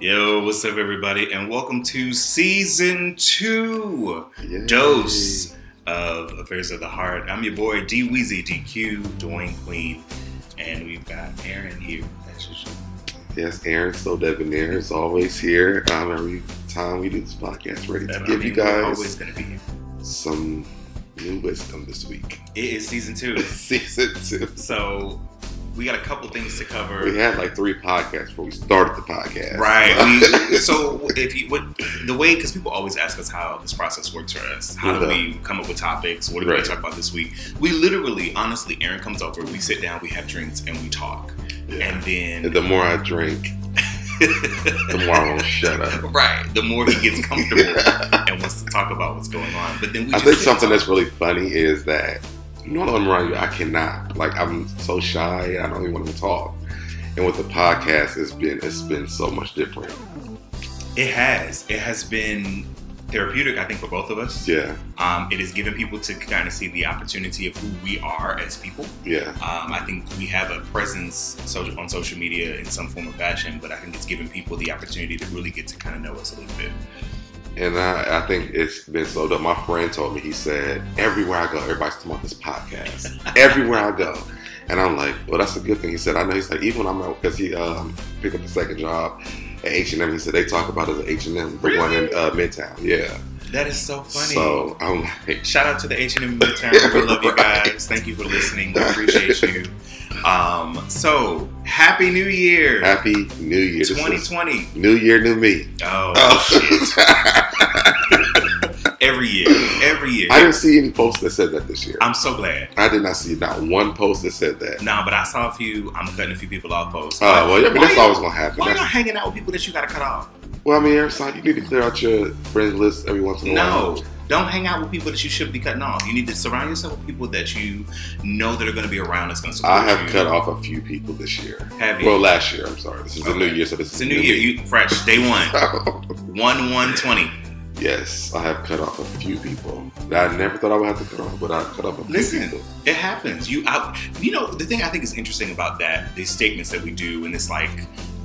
Yo, what's up, everybody, and welcome to season two Yay. dose of Affairs of the Heart. I'm your boy D Weezy DQ, Dwayne Queen, and we've got Aaron here. Yes, Aaron So Debonair is always here. Um, every time we do this podcast, ready to And I give mean, you guys always gonna be here. some new wisdom this week. It is season two, Season two. so we got a couple things to cover. We had like three podcasts before we started the podcast. Right. We, so if you what the way because people always ask us how this process works for us. How do we come up with topics? What are we going to talk about this week? We literally, honestly, Aaron comes over, we sit down, we have drinks, and we talk. Yeah. And then And the more I drink, the more I want to shut up. right, the more he gets comfortable and wants to talk about what's going on. But then we I think something that's really funny is that you know when I'm around you, I cannot. Like I'm so shy, I don't even want to talk. And with the podcast, it's been it's been so much different. It has. It has been therapeutic, I think, for both of us. Yeah, Um, it has given people to kind of see the opportunity of who we are as people. yeah. Um, I think we have a presence social, on social media in some form or fashion, but I think it's given people the opportunity to really get to kind of know us a little bit. And I, I think it's been so dope. My friend told me, he said, everywhere I go, everybody's talking about this podcast. everywhere I go. And I'm like, well, that's a good thing. He said, I know. He's like, even when I'm out, because he um, picked up a second job at H&M, he said, they talk about it at H&M, the one in uh, Midtown. Yeah. That is so funny. So I'm like, Shout out to the H&M Midtown. We love you guys. Thank you for listening. We appreciate you. Um, so, Happy New Year, happy New Year. 2020. New Year, new me. Oh, shit. Every year. Every year. I didn't see any posts that said that this year. I'm so glad. I did not see not one post that said that. Nah, but I saw a few. I'm cutting a few people off posts. Oh, well, yeah, but that's always going to happen. Why That's- not hanging out with people that you got to cut off? Well, I mean, time you need to clear out your friends list every once in a while. No, don't hang out with people that you should be cutting off. You need to surround yourself with people that you know that are going to be around. That's going to support I have you. cut off a few people this year. Have you? Well, last year. I'm sorry. This is the Okay. new year, so this it's is a new year. You fresh day one, one one twenty. yes, I have cut off a few people that I never thought I would have to cut off, but I cut off a few Listen. people. It happens. You, I, you know, the thing I think is interesting about that, these statements that we do, and this like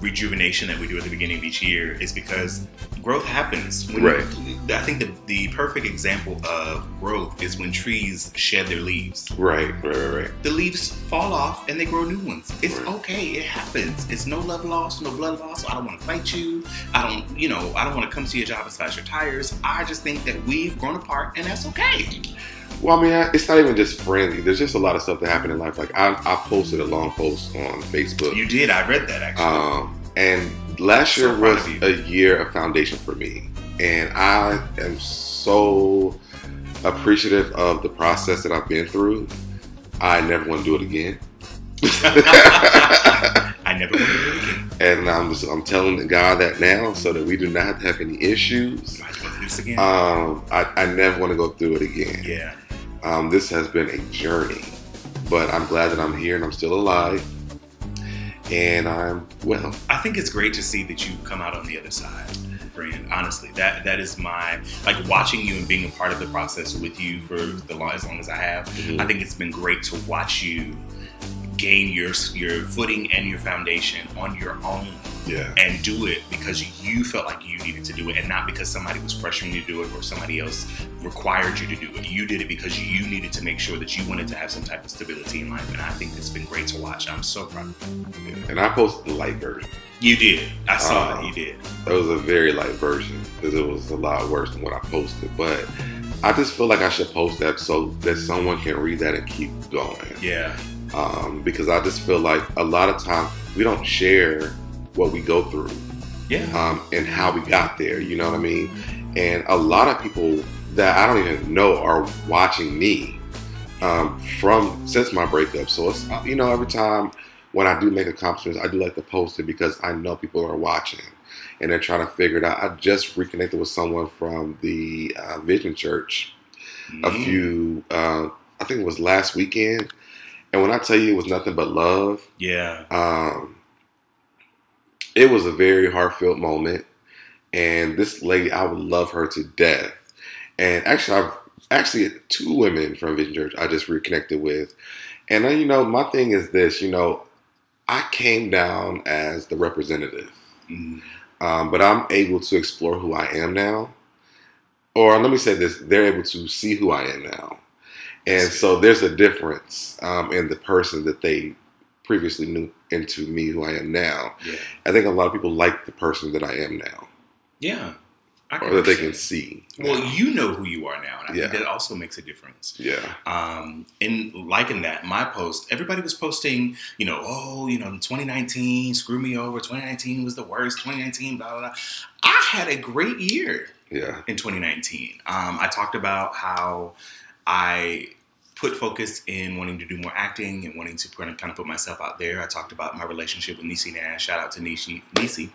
rejuvenation that we do at the beginning of each year, is because growth happens. When- Right. I think that the perfect example of growth is when trees shed their leaves. Right, right, right, right. the leaves fall off and they grow new ones. It's Right. okay. It happens. It's no love lost, no blood loss. I don't want to fight you. I don't, you know, I don't want to come to your job and slash your tires. I just think that we've grown apart and that's okay. Well, I mean, I- it's not even just friendly. There's just a lot of stuff that happened in life. Like I, I posted a long post on Facebook. You did. I read that actually. Um, and last year proud was a year of foundation for me. And I am so appreciative of the process that I've been through. I never want to do it again. I never want to do it again. and I'm just I'm telling God that now so that we do not have any issues. I do this again. Um, I, I never want to go through it again. yeah. Um, this has been a journey, but I'm glad that I'm here and I'm still alive. And I'm well. I think it's great to see that you've come out on the other side, friend. Honestly, that that is my like watching you and being a part of the process with you for the long as long as I have. I think it's been great to watch you gain your your footing and your foundation on your own Yeah. and do it because you felt like you needed to do it and not because somebody was pressuring you to do it or somebody else required you to do it. You did it because you needed to make sure that you wanted to have some type of stability in life and I think it's been great to watch. I'm so proud. of you. And I posted the light version. You did. I saw Uh, it. You did. It was a very light version because it was a lot worse than what I posted. But I just feel like I should post that so that someone can read that and keep going. Yeah. Um, because I just feel like a lot of times we don't share what we go through Yeah. um, and how we got there. You know what I mean? And a lot of people that I don't even know are watching me um, from since my breakup. So it's you know every time when I do make accomplishments, I do like to post it because I know people are watching and they're trying to figure it out. I just reconnected with someone from the uh, Vision Church a Mhm. few, uh, I think it was last weekend. And when I tell you it was nothing but love, Yeah. um, it was a very heartfelt moment. And this lady, I would love her to death. And actually, I've actually two women from Vision Church I just reconnected with. And then, you know, my thing is this, you know, I came down as the representative. Mhm. um, but I'm able to explore who I am now. Or let me say this: they're able to see who I am now, and so there's a difference um, in the person that they previously knew into me, who I am now. Yeah. I think a lot of people like the person that I am now, Yeah. I or that they can see. Well, you know who you are now, and I Yeah. think that also makes a difference. yeah, Um, and liking that, my post, everybody was posting, you know, oh, you know, 2019, screw me over. 2019 was the worst. 2019, blah blah blah. I had a great year yeah, in 2019. Um, I talked about how I put focus in wanting to do more acting and wanting to kind of, put myself out there. I talked about my relationship with Niecy Nash. Shout out to Niecy, Niecy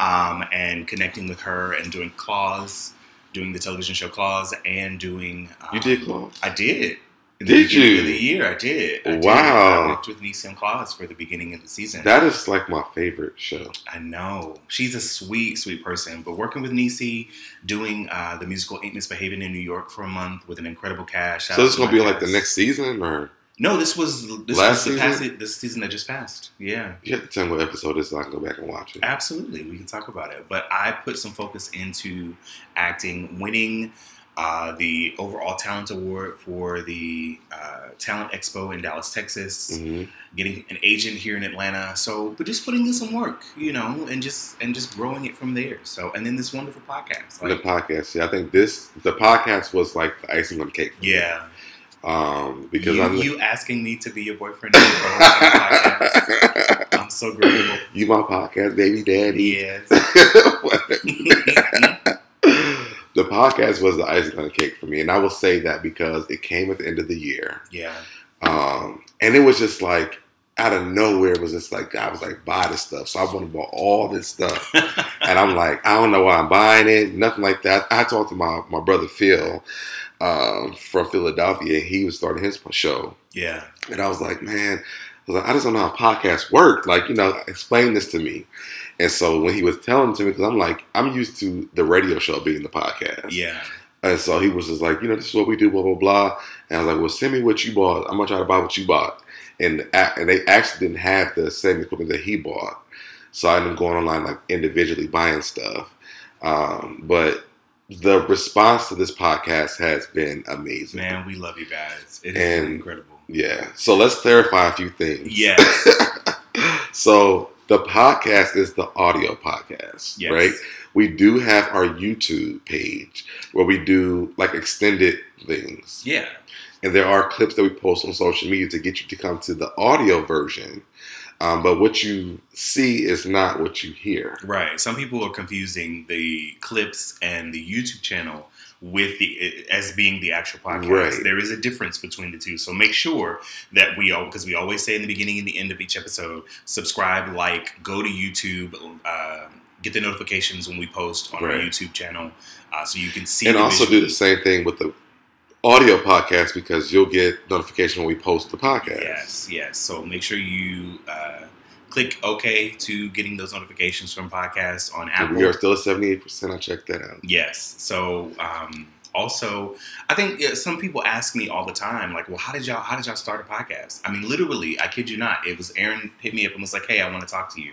um, and connecting with her and doing Claws, doing the television show Claws, and doing. Um, you did close. I did. Did the you? Of the year, I did. I did. Wow. I worked with and Claws for the beginning of the season. That is like my favorite show. I know. She's a sweet, sweet person. But working with Niecy, doing uh, the musical Ain't Misbehaving in New York for a month with an incredible cast. So this is gonna be my like the next season, or No, this was this Last was the past, season? this season that just passed. Yeah. you have to tell me what episode is. so I can go back and watch it. Absolutely, we can talk about it. But I put some focus into acting, winning uh, the overall talent award for the uh, Talent Expo in Dallas, Texas. hmm Getting an agent here in Atlanta. So, but just putting in some work, you know, and just and just growing it from there. So, and then this wonderful podcast. the podcast. Yeah, I think this the podcast was like the icing on the cake. yeah, Um, because you, I'm you asking me to be your boyfriend your co-host on the podcast. I'm so grateful. you my podcast baby daddy. Yes. podcast was the icing on the cake for me, and I will say that because it came at the end of the year, yeah. um, and it was just like out of nowhere. It was just like I was like buy this stuff, so I went and bought all this stuff, and I'm like I don't know why I'm buying it, nothing like that. I talked to my my brother Phil um, from Philadelphia, he was starting his show, yeah. and I was like, man, I was like, I just don't know how podcasts work. Like, you know, explain this to me. And so when he was telling to me, because I'm like, I'm used to the radio show being the podcast. Yeah. And so he was just like, you know, this is what we do, blah, blah, blah. And I was like, well, send me what you bought. I'm going to try to buy what you bought. And, and they actually didn't have the same equipment that he bought. So I ended up going online, like individually buying stuff. Um, but the response to this podcast has been amazing. Man, we love you guys. It is And- incredible. Yeah. So let's clarify a few things. Yeah. so the podcast is the audio podcast, Yes. right? We do have our YouTube page where we do like extended things. Yeah. And there are clips that we post on social media to get you to come to the audio version. Um, but what you see is not what you hear. Right. Some people are confusing the clips and the YouTube channel with the as being the actual podcast. Right. There is a difference between the two. So make sure that we all because we always say in the beginning and the end of each episode, subscribe, like, go to YouTube, uh, get the notifications when we post on our YouTube channel, uh, so you can see. and also do the same thing with the audio podcast because you'll get notification when we post the podcast. Yes, yes. So make sure you uh, click OK to getting those notifications from podcasts on Apple. We are still at 78%. I checked that out. Yes. So um, also, I think yeah, some people ask me all the time, like, "Well, how did y'all how did y'all start a podcast?" I mean, literally, I kid you not, it was Aaron hit me up and was like, "Hey, I want to talk to you."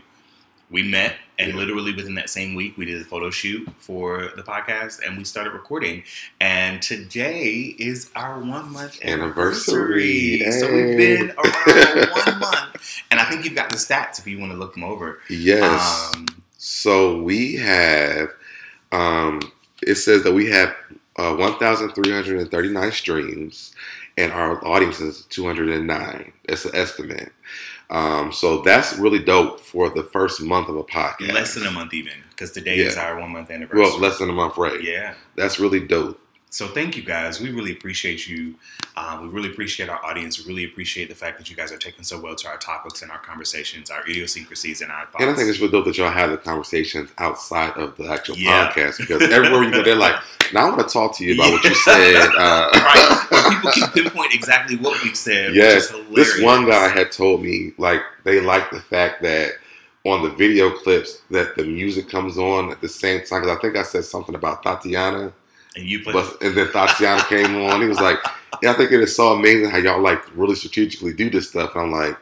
We met, and Yeah. literally within that same week, we did a photo shoot for the podcast, and we started recording. And today is our one month anniversary. Anniversary. So we've been around one month, and I think you've got the stats if you want to look them over. Yes. Um, So we have, um, it says that we have uh, 1,339 streams and our audience is 209. that's an estimate. Um, so that's really dope for the first month of a podcast. less than a month, even because today is our one month anniversary. Well, less than a month, right? Yeah. That's really dope. So thank you guys. We really appreciate you. Um, we really appreciate our audience. We really appreciate the fact that you guys are taking so well to our topics and our conversations, our idiosyncrasies, and our thoughts. And I think it's really dope that y'all have the conversations outside of the actual Yeah. podcast because everywhere you go, they're like, now I want to talk to you about what you said. Uh, right. Where people can pinpoint exactly what we've said. Yes, Which is. This one guy had told me like they like the fact that on the video clips that the music comes on at the same time. Because I think I said something about Tatiana, and you play. but and then Tatiana came on. He was like, "Yeah, I think it is so amazing how y'all like really strategically do this stuff." And I'm like,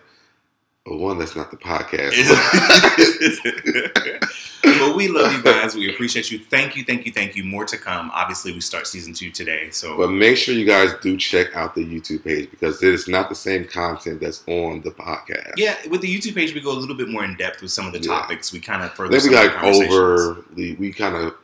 Well, one that's not the podcast. but we love you guys. We appreciate you. Thank you, thank you, thank you. More to come. Obviously, we start season two today. So, but make sure you guys do check out the YouTube page because it is not the same content that's on the podcast. yeah, with the YouTube page, we go a little bit more in depth with some of the Yeah. topics. We kind of further. Then we some of the like overly, we kind of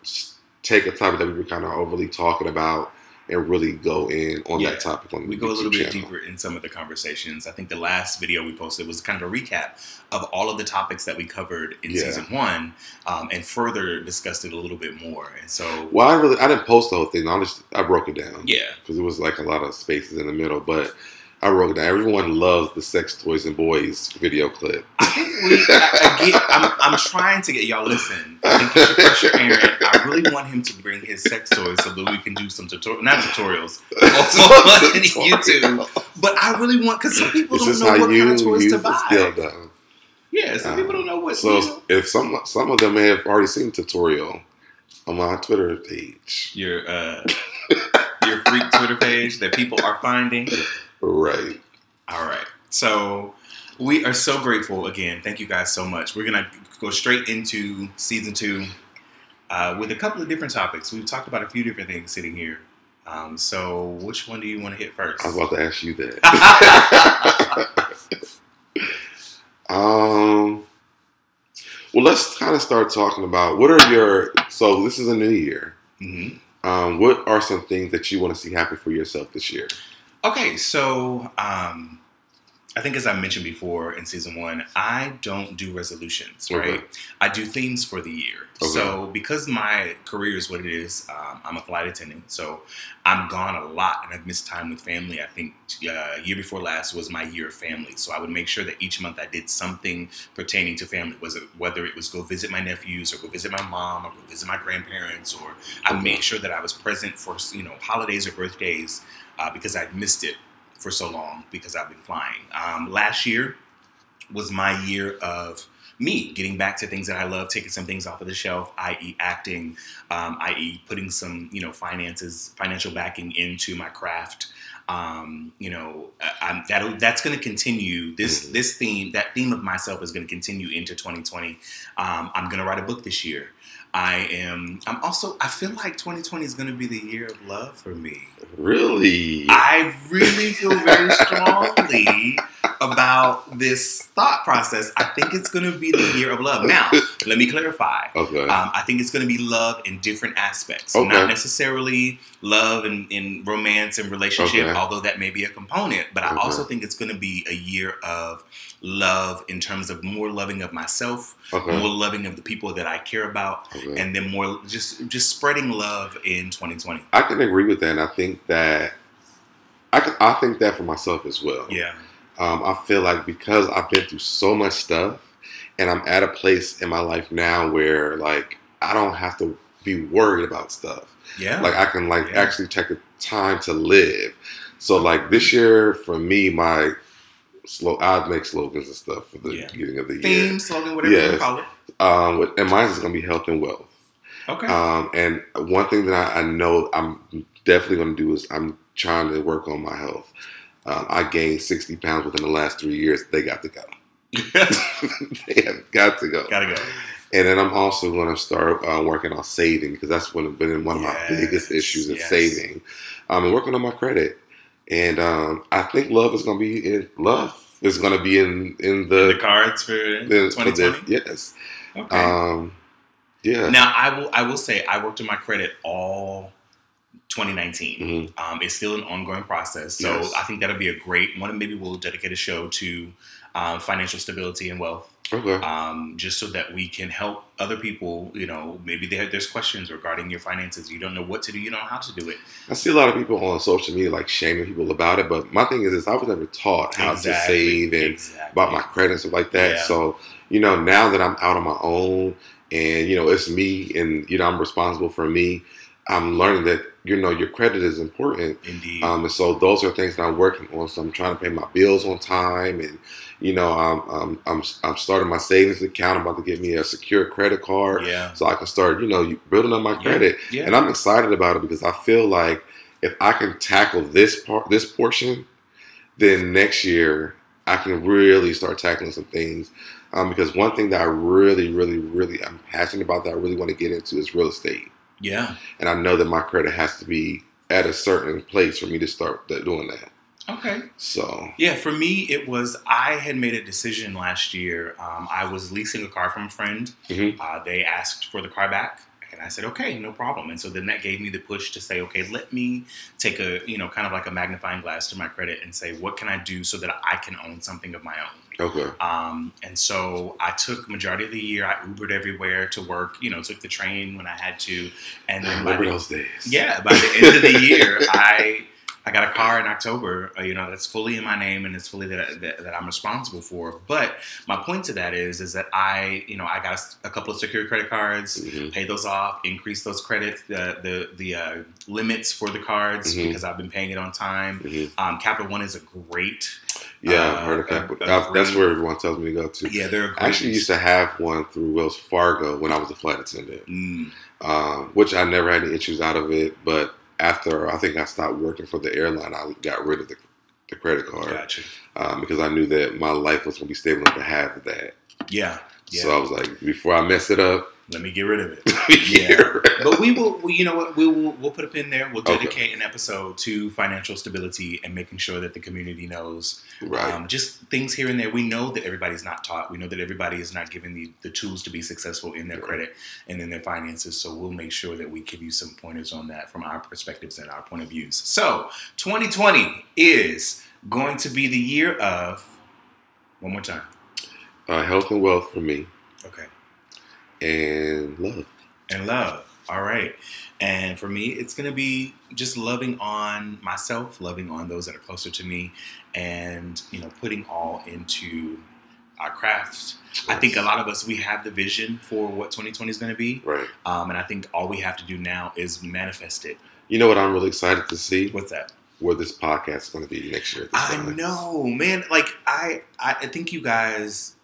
take a topic that we were kind of overly talking about and really go in on Yeah. that topic on the We go a little bit channel. deeper in some of the conversations. I think the last video we posted was kind of a recap of all of the topics that we covered in Yeah. season one, um, and further discussed it a little bit more. And so, Well, I really, I didn't post the whole thing. I just, I broke it down. yeah, because it was like a lot of spaces in the middle. But I wrote it down. Everyone loves the sex toys and boys video clip. I think we. I, get, I'm, I'm trying to get y'all listen. I think you should pressure Aaron. I really want him to bring his sex toys so that we can do some tutorial, not tutorials, on YouTube. But I really want because some people don't know what you kind of toys to buy. dildo. Yeah, some Uh, people don't know what. So you know, if some some of them may have already seen the tutorial on my Twitter page, your uh, your freak Twitter page that people are finding. Right? All right. So we are so grateful again. Thank you guys so much. We're gonna go straight into season two uh, with a couple of different topics. We've talked about a few different things sitting here. Um, so which one do you want to hit first? I was about to ask you that. um. Well, let's kind of start talking about what are your. So this is a new year. Mhm. Um, what are some things that you want to see happen for yourself this year? Okay, so um, I think as I mentioned before in season one, I don't do resolutions, Okay. right? I do themes for the year. Okay. So because my career is what it is, um, I'm a flight attendant, so I'm gone a lot and I've missed time with family. I think uh, year before last was my year of family, so I would make sure that each month I did something pertaining to family. Was it whether it was go visit my nephews or go visit my mom or go visit my grandparents, or I Okay. made sure that I was present for you know holidays or birthdays uh, because I've missed it for so long because I've been flying. Um, last year was my year of me getting back to things that I love, taking some things off of the shelf, i.e., acting, um, i.e., putting some you know finances, financial backing into my craft. Um, you know, I- I'm, that that's going to continue. This Mhm. this theme, that theme of myself, is going to continue into 2020. Um, I'm going to write a book this year. I am. I'm also. I feel like 2020 is going to be the year of love for me. Really? I really feel very strongly about this thought process. I think it's going to be the year of love. Now, let me clarify. okay. Um, I think it's going to be love in different aspects, Okay. not necessarily love in, in romance and relationship, Okay. although that may be a component. But I Okay. also think it's going to be a year of love in terms of more loving of myself, okay. more loving of the people that I care about, okay. and then more just just spreading love in 2020. I can agree with that. And I think that I can, I think that for myself as well. Yeah. Um, I feel like because I've been through so much stuff, and I'm at a place in my life now where like I don't have to be worried about stuff. Yeah. Like I can like Yeah. actually take the time to live. So like this year for me, my slow I'd make slogans and stuff for the Yeah. beginning of the year. theme, slogan, whatever you call it. Um, with- and mine is gonna be health and wealth. Okay. Um, and one thing that I, I know I'm definitely going to do is I'm trying to work on my health. Um, I gained 60 pounds within the last three years. They got to go. they have got to go. Gotta go. And then I'm also going to start uh, working on saving because that's one, been one of my biggest issues is yes. saving. Um, and working on my credit. And um, I think love is going to be in love is going to be in in The the, cards for 2020. Yes. Okay. Um, yeah. now I will. I will say I worked on my credit all 2019. Mhm. Um, it's still an ongoing process, so Yes. I think that'll be a great one. And maybe we'll dedicate a show to um, financial stability and wealth, Okay. um, just so that we can help other people. You know, maybe they have, there's questions regarding your finances. You don't know what to do. You don't know how to do it. I see a lot of people on social media like shaming people about it, but my thing is, is I was never taught how to save and exactly. about my credit and stuff like that. Yeah. So, you know, now that I'm out on my own and, you know, it's me and, you know, I'm responsible for me, I'm learning that, you know, your credit is important. Indeed. Um, and so those are things that I'm working on. So I'm trying to pay my bills on time and, you know, I'm, I'm, I'm, I'm starting my savings account. I'm about to get me a secure credit card yeah. so I can start, you know, building up my credit. Yeah. And I'm excited about it because I feel like if I can tackle this part, this portion, then next year I can really start tackling some things. Um, because one thing that I really, really, really I'm passionate about that I really want to get into is real estate. Yeah. And I know that my credit has to be at a certain place for me to start doing that. Okay. So Yeah, for me, it was I had made a decision last year. Um, I was leasing a car from a friend. Mhm. Uh, they asked for the car back, and I said, "Okay, no problem." And so then that gave me the push to say, "Okay, let me take a you know kind of like a magnifying glass to my credit and say, what can I do so that I can own something of my own." okay, Um, and so I took majority of the year. I Ubered everywhere to work. You know, took the train when I had to, and then by remember the, those days? yeah, by the end of the year, I I got a car in October. Uh, you know, that's fully in my name and it's fully that, that that I'm responsible for. But my point to that is is that I you know I got a, a couple of secured credit cards. Mhm. Pay those off, increase those credits, the the the uh, limits for the cards Mhm. because I've been paying it on time. Mhm. Um, Capital One is a great, Yeah, Uh, heard of Capital. a I've- That's where everyone tells me to go to. yeah, they're. I actually used to have one through Wells Fargo when I was a flight attendant, Mm, um, which I never had any issues out of it. But after I think I stopped working for the airline, I got rid of the, the credit card gotcha. um, because I knew that my life was going to be stable enough to have that. Yeah, yeah. So I was like, before I mess it up, Let me get rid of it. yeah, but we will. We, you know what? We will. We'll put a pin there. We'll Okay. dedicate an episode to financial stability and making sure that the community knows right. um, just things here and there. We know that everybody's not taught. We know that everybody is not given the, the tools to be successful in their Right. credit and in their finances. So we'll make sure that we give you some pointers on that from our perspectives and our point of views. So 2020 is going to be the year of one more time. uh, health and wealth for me, Okay. and love. and love. All right. And for me, it's going to be just loving on myself, loving on those that are closer to me, and, you know, putting all into our craft. I think a lot of us, we have the vision for what 2020 is going to be. Right. Um, and I think all we have to do now is manifest it. You know what I'm really excited to see What's that? where this podcast is going to be next year. At this I time. know, man. Like I, I I think you guys.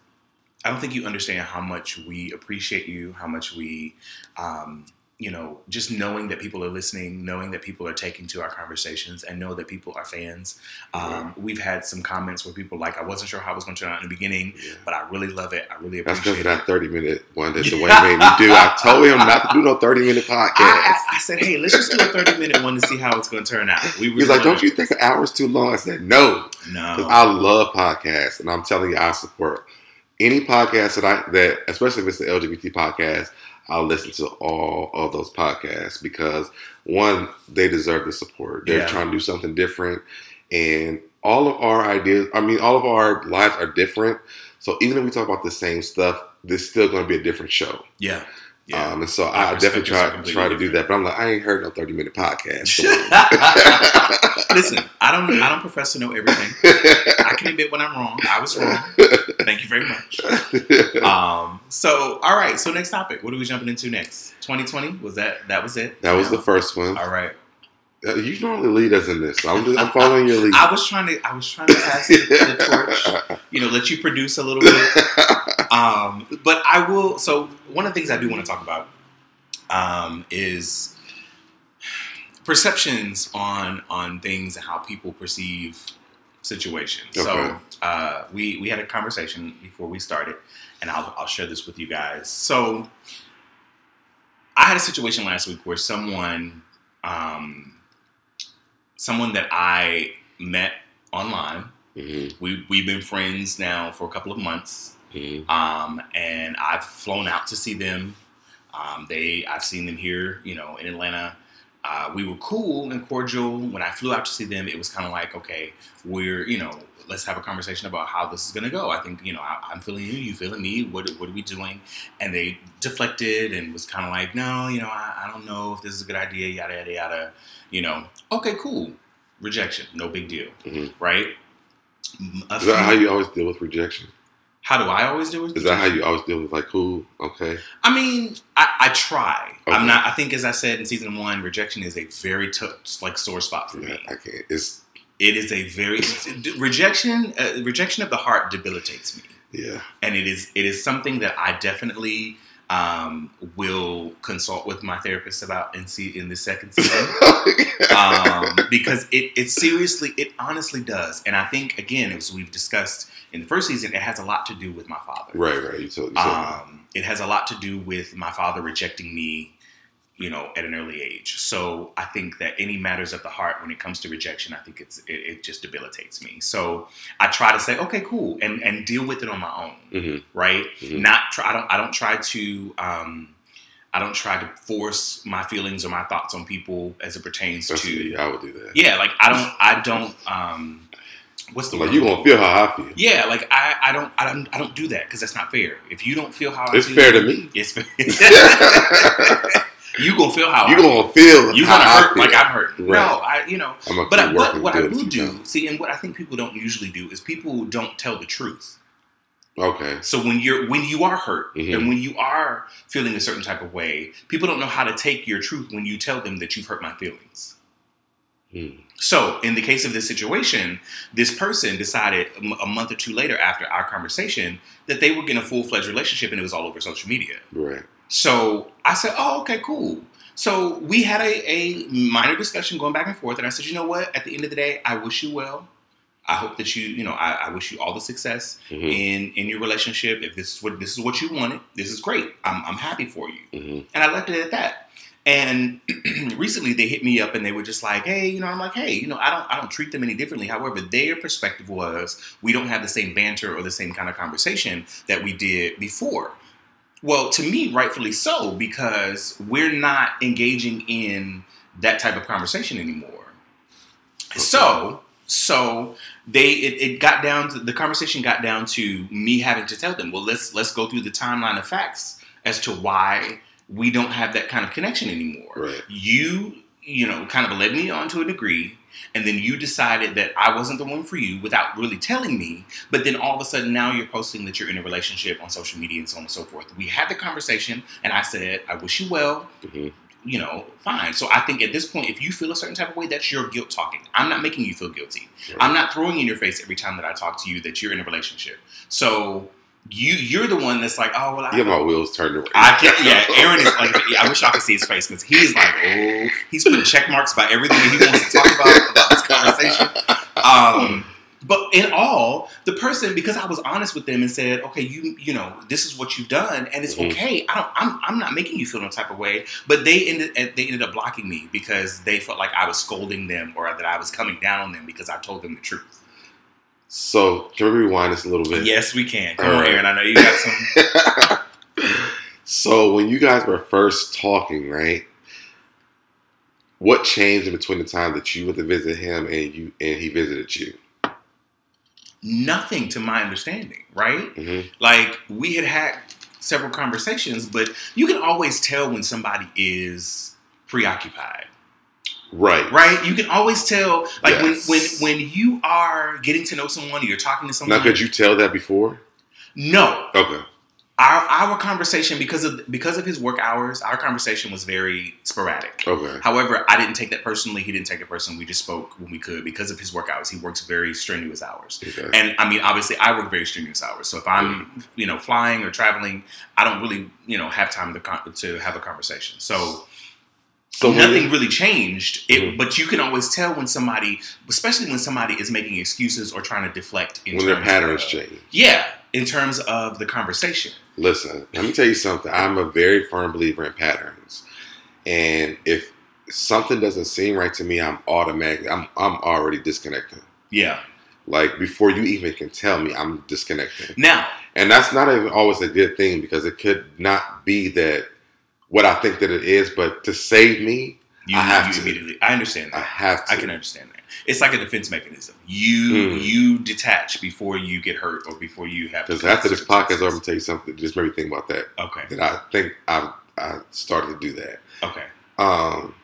I don't think you understand how much we appreciate you, how much we, um, you know, just knowing that people are listening, knowing that people are taking to our conversations, and know that people are fans. Um, We've had some comments where people like, I wasn't sure how it was going to turn out in the beginning, Yeah. but I really love it. I really That's appreciate of it. that 30 minute one that Dwayne made me do. I told him not to do no 30 minute podcast. I, I, I said, hey, let's just do a 30 minute one to see how it's going to turn out. We He's like, don't you think an hour's too long? I said, no. No. Because I love podcasts, and I'm telling you, I support any podcast that I that, especially if it's the LGBT podcast. I'll listen to all of those podcasts because one, they deserve the support. They're Yeah. trying to do something different, and all of our ideas. I mean, all of our lives are different. So even if we talk about the same stuff, there's still going to be a different show. Yeah. Yeah. Um, and so Our I definitely try try to do that. But I'm like, I ain't heard no 30 minute podcast. Listen, I don't I don't profess to know everything. I can admit when I'm wrong. I was wrong. Thank you very much. Um, so all right, so next topic. What are we jumping into next? 2020? Was that that was it? that was the first one. All right. Uh, You normally lead us in this. So I'm, just, I'm following your lead. I was trying to I was trying to pass the, the torch, you know, let you produce a little bit. Um, but I will. So one of the things I do want to talk about um, is perceptions on on things and how people perceive situations. Okay. So uh, we we had a conversation before we started, and I'll I'll share this with you guys. So I had a situation last week where someone um, someone that I met online. Mhm, We we've been friends now for a couple of months, mhm. um, and I've flown out to see them. Um, they I've seen them here, you know, in Atlanta. Uh, we were cool and cordial. When I flew out to see them, it was kind of like, okay, we're you know, let's have a conversation about how this is gonna go. I think you know, I, I'm feeling you, you feeling me. What what are we doing? And they deflected and was kind of like, no, you know, I, I don't know if this is a good idea. Yada yada yada. You know, okay, cool. Rejection, no big deal, Mhm. right? A Is that how you always deal with rejection? how do I always deal do it? Is that how you always deal with like, cool, okay? I mean, I, I try. Okay. I'm not. I think, as I said in season one, rejection is a very tough, like sore spot for Yeah, me. I can't. It's It is a very rejection. Uh, rejection of the heart debilitates me, yeah. and it is it is something that I definitely um, will consult with my therapist about and see in the second season um, because it it seriously it honestly does, and I think again as we've discussed in the first season, it has a lot to do with my father. right, right. You told, you told. Um, it has a lot to do with my father rejecting me, you know, at an early age. So I think that any matters of the heart when it comes to rejection, I think it's it, it just debilitates me. So I try to say, okay, cool, and and deal with it on my own, Mhm. right? Mhm. Not try. I don't. I don't try to. Um, I don't try to force my feelings or my thoughts on people as it pertains That's to. me. I would do that. Yeah, like I don't. I don't. Um, what's the Like word? you gonna feel how I feel. Yeah, like I, I don't, I don't, I don't do that because that's not fair. If you don't feel how I feel, It's fair to me. It's fair. you gonna feel how You gonna feel you how gonna hurt like I'm hurt. Right. No, I, you know, but I, what what I will do, see, and what I think people don't usually do is people don't tell the truth. Okay. So when you're when you are hurt Mhm. and when you are feeling a certain type of way, people don't know how to take your truth when you tell them that you've hurt my feelings. Hmm. So, in the case of this situation, this person decided a month or two later after our conversation that they were getting a full fledged relationship and it was all over social media. Right. So I said, Oh, okay, cool. So we had a, a minor discussion going back and forth, and I said, You know what? At the end of the day, I wish you well. I hope that you, you know, I, I wish you all the success Mhm. in in your relationship. If this is what this is what you wanted, this is great. I'm I'm happy for you. Mhm. And I left it at that. And recently they hit me up and they were just like, hey, you know, I'm like, hey, you know, I don't I don't treat them any differently. However, their perspective was we don't have the same banter or the same kind of conversation that we did before. Well, to me, rightfully so, because we're not engaging in that type of conversation anymore. So, so they it, it got down to the conversation got down to me having to tell them, well, let's let's go through the timeline of facts as to why we don't have that kind of connection anymore. Right. You, you know, kind of led me on to a degree, and then you decided that I wasn't the one for you without really telling me. But then all of a sudden, now you're posting that you're in a relationship on social media and so on and so forth. We had the conversation, and I said, I wish you well. Mhm. You know, fine. So I think at this point, if you feel a certain type of way, that's your guilt talking. I'm not making you feel guilty. Right. I'm not throwing in your face every time that I talk to you that you're in a relationship. So you you're the one that's like, oh well, I, have my wheels turned around. I can't. Yeah, Aaron is like. I wish y'all could see his face because he's like, oh, he's putting check marks by everything that he wants to talk about about this conversation. Um, but in all, the person because I was honest with them and said, okay, you you know, this is what you've done, and it's Mhm. okay. I don't. I'm I'm not making you feel no type of way. But they ended they ended up blocking me because they felt like I was scolding them or that I was coming down on them because I told them the truth. So can we rewind this a little bit? Yes, we can. Come All on, right. Aaron. I know you got some. so when you guys were first talking, right? What changed in between the time that you went to visit him and you and he visited you? Nothing to my understanding, right? hmm like we had had several conversations but you can always tell when somebody is preoccupied Right. right you can always tell like Yes. when when when you are getting to know someone or you're talking to someone Now, could you tell that before? no Okay. our our conversation because of because of his work hours our conversation was very sporadic Okay. However, I didn't take that personally. He didn't take it personally. We just spoke when we could because of his work hours. He works very strenuous hours. Okay. And I mean, obviously, I work very strenuous hours. So if I'm, you know, flying or traveling, I don't really, you know, have time to con- to have a conversation. So, So nothing really changed. It, Mhm. but you can always tell when somebody, especially when somebody is making excuses or trying to deflect. In when their patterns of- change. Yeah, in terms of the conversation. Listen, let me tell you something. I'm a very firm believer in patterns, and if something doesn't seem right to me, I'm automatically I'm I'm already disconnected. Yeah. Like before you even can tell me, I'm disconnected Now, and that's not even always a good thing because it could not be that what I think that it is, but to save me, you, I have you to. immediately. I understand I have to. I can understand that. It's like a defense mechanism. You Mm. you detach before you get hurt or before you have. to because after this podcast, I'm gonna tell you something. Just made me think about that. Okay. That I think I I started to do that. Okay. Um,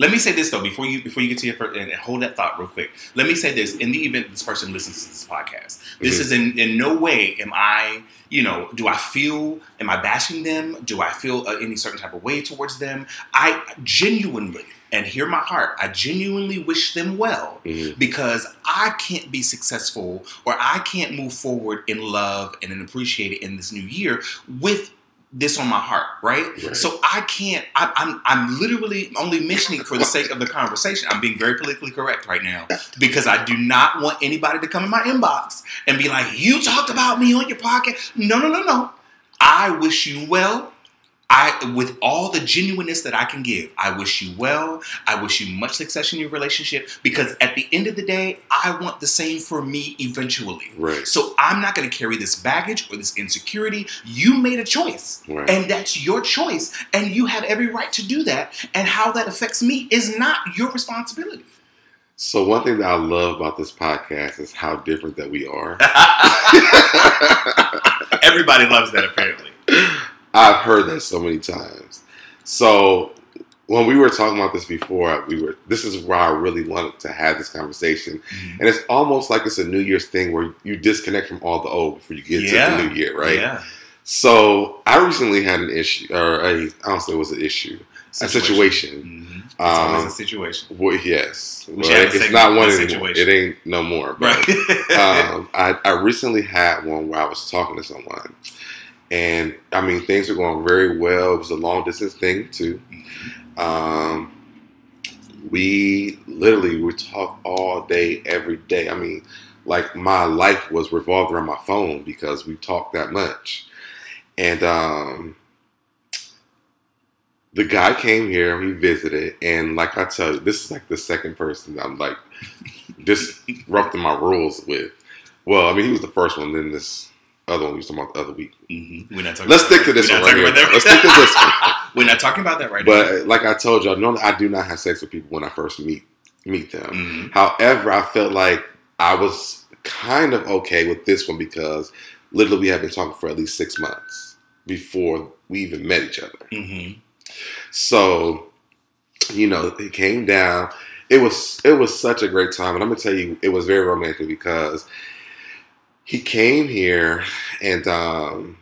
Let me say this though before you before you get to your first and hold that thought real quick. Let me say this: in the event this person listens to this podcast, this Mhm. is in in no way am I you know do I feel am I bashing them? Do I feel uh, any certain type of way towards them? I genuinely and hear my heart. I genuinely wish them well mhm. because I can't be successful or I can't move forward in love and in appreciate it in this new year with this on my heart, right? Right. So I can't. I, I'm I'm literally only mentioning for the sake of the conversation. I'm being very politically correct right now because I do not want anybody to come in my inbox and be like, "You talked about me on your podcast." No, no, no, no. I wish you well. I, with all the genuineness that I can give, I wish you well. I wish you much success in your relationship because at the end of the day, I want the same for me eventually. Right. So I'm not going to carry this baggage or this insecurity. You made a choice, Right. and that's your choice, and you have every right to do that. And how that affects me is not your responsibility. So one thing that I love about this podcast is how different that we are. Everybody loves that, apparently. I've heard that so many times. So when we were talking about this before, we were this is where I really wanted to have this conversation. And it's almost like it's a New Year's thing where you disconnect from all the old before you get Yeah. to the new year, right? Yeah. So I recently had an issue or a I don't say it was an issue. A situation. Mhm. It's Um, a situation. well, yes. We Well, should it's not on one anymore. situation. It ain't no more. But Right. um, I, I recently had one where I was talking to someone, and I mean things were going very well. It was a long distance thing too. Um, we literally would talk all day, every day. I mean, like my life was revolved around my phone because we talked that much. And um, the guy came here, he visited, and like I tell you, this is like the second person I'm like disrupting my rules with. Well, I mean, he was the first one. Then this other one we was talking about the other week. Mhm. We're not talking. Let's stick to this one right here. Let's stick to this one. We're not talking about that right now. But like I told y'all, normally I do not have sex with people when I first meet meet them. Mhm. However, I felt like I was kind of okay with this one because literally we had been talking for at least six months before we even met each other. Mhm. So, you know, it came down. It was it was such a great time, and I'm gonna tell you, it was very romantic because he came here and um,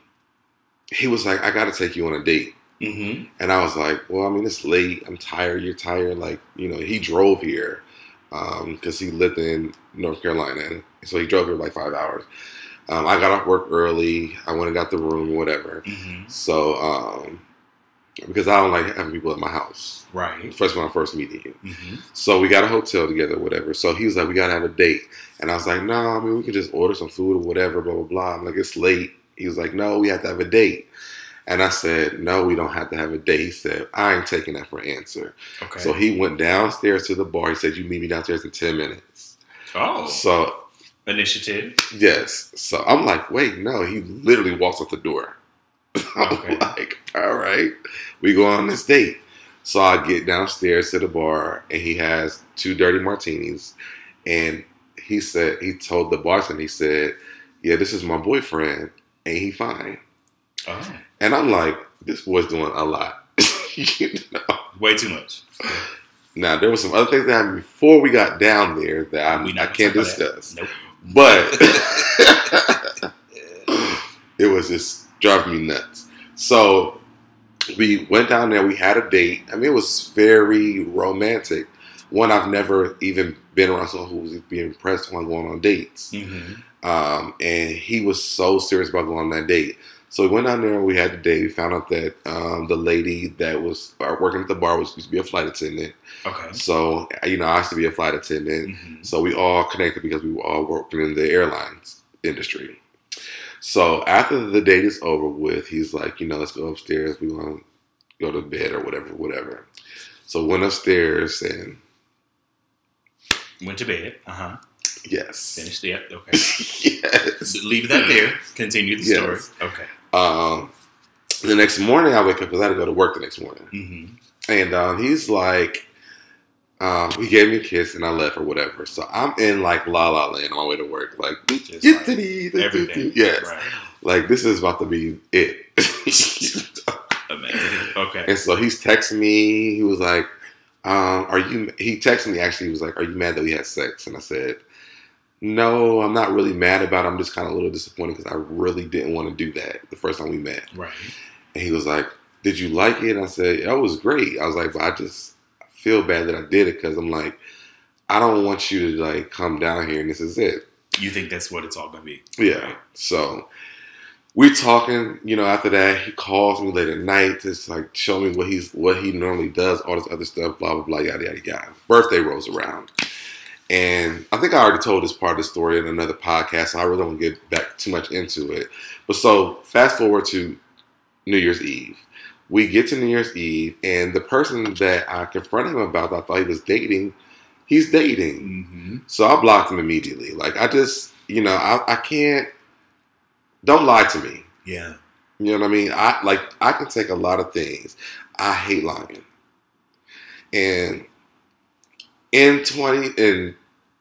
he was like, "I got to take you on a date." Mhm. And I was like, well, I mean, it's late. I'm tired. You're tired. Like, you know, he drove here because he lived in North Carolina. So he drove here like five hours. Um, I got off work early. I went and got the room, whatever. Mhm. So, um, because I don't like having people at my house, Right. first when I first meeting you. Mhm. So we got a hotel together, whatever. So he was like, we got to have a date. And I was like, no, I mean, we can just order some food or whatever, blah, blah, blah. I'm like, it's late. He was like, no, we have to have a date. And I said, no, we don't have to have a date. He said, I ain't taking that for an answer. Okay. So he went downstairs to the bar. He said, you meet me downstairs in 10 minutes. oh, So, initiative. yes. So I'm like, wait, no. He literally walks out the door. I'm like, all right, we go on this date. So I get downstairs to the bar, and he has two dirty martinis. And he said, he told the bartender, he said, yeah, this is my boyfriend. Ain't he fine? Oh, And I'm like, this boy's doing a lot. you know? way too much. Now there was some other things that happened before we got down there that I'm, I can't gonna talk about discuss. Nope. But it was just driving me nuts. So we went down there. We had a date. I mean, it was very romantic. One I've never even been around someone who was being pressed on going on dates. Mhm. Um, and he was so serious about going on that date. So we went down there and we had the date. We found out that um, the lady that was uh, working at the bar was used to be a flight attendant. Okay. So you know, I used to be a flight attendant. Mhm. So we all connected because we were all working in the airlines industry. So after the date is over with, he's like, you know, let's go upstairs. We want to go to bed or whatever, whatever. So went upstairs and Went to bed. Uh huh. yes, Finished. Yep. Okay. yes. Leave that there. Continue the story. Okay. Um, the next morning I wake up because I had to go to work the next morning, Mm-hmm. and um, he's like, um, he gave me a kiss and I left or whatever. So I'm in like la la land on my way to work, like Just like everything. Yes, Right. like this is about to be it. Amazing. Okay. and so he's texting me. He was like, um, "Are you?" He texted me actually. He was like, "Are you mad that we had sex?" And I said, "No, I'm not really mad about it. I'm just kind of a little disappointed because I really didn't want to do that the first time we met." Right. And he was like, "Did you like it?" And I said, "That was great." I was like, "But I just feel bad that I did it because I'm like, I don't want you to like come down here and this is it." You think that's what it's all gonna be? Yeah. So we're talking, you know, after that, he calls me late at night to like show me what he's what he normally does, all this other stuff, blah blah blah, yada yada yada. Birthday rolls around. And I think I already told this part of the story in another podcast, so I really don't get back too much into it. But so fast forward to New Year's Eve. We get to New Year's Eve, and the person that I confronted him about, I thought he was dating, he's dating. Mm-hmm. So I blocked him immediately. Like I just, you know, I, I can't. Don't lie to me. Yeah. You know what I mean? I like I can take a lot of things. I hate lying. And in twenty in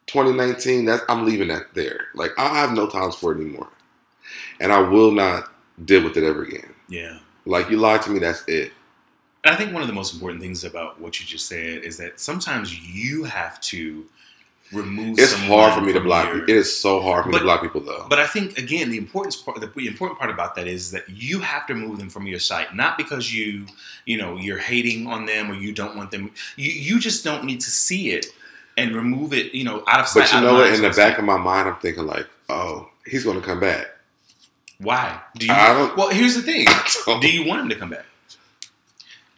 2019, that's I'm leaving that there. Like I have no times for it anymore. And I will not deal with it ever again. Yeah. Like you lied to me, that's it. And I think one of the most important things about what you just said is that sometimes you have to remove. It's hard for me to block. your- It is so hard for me to block people though. But I think again, the important part, the important part about that is that you have to move them from your sight, not because you, you know, you're hating on them or you don't want them. You you just don't need to see it and remove it, you know, out of sight. But you know what? In the back of my mind, I'm thinking like, oh, he's gonna come back. Why do you? Well, here's the thing: don't- you want him to come back?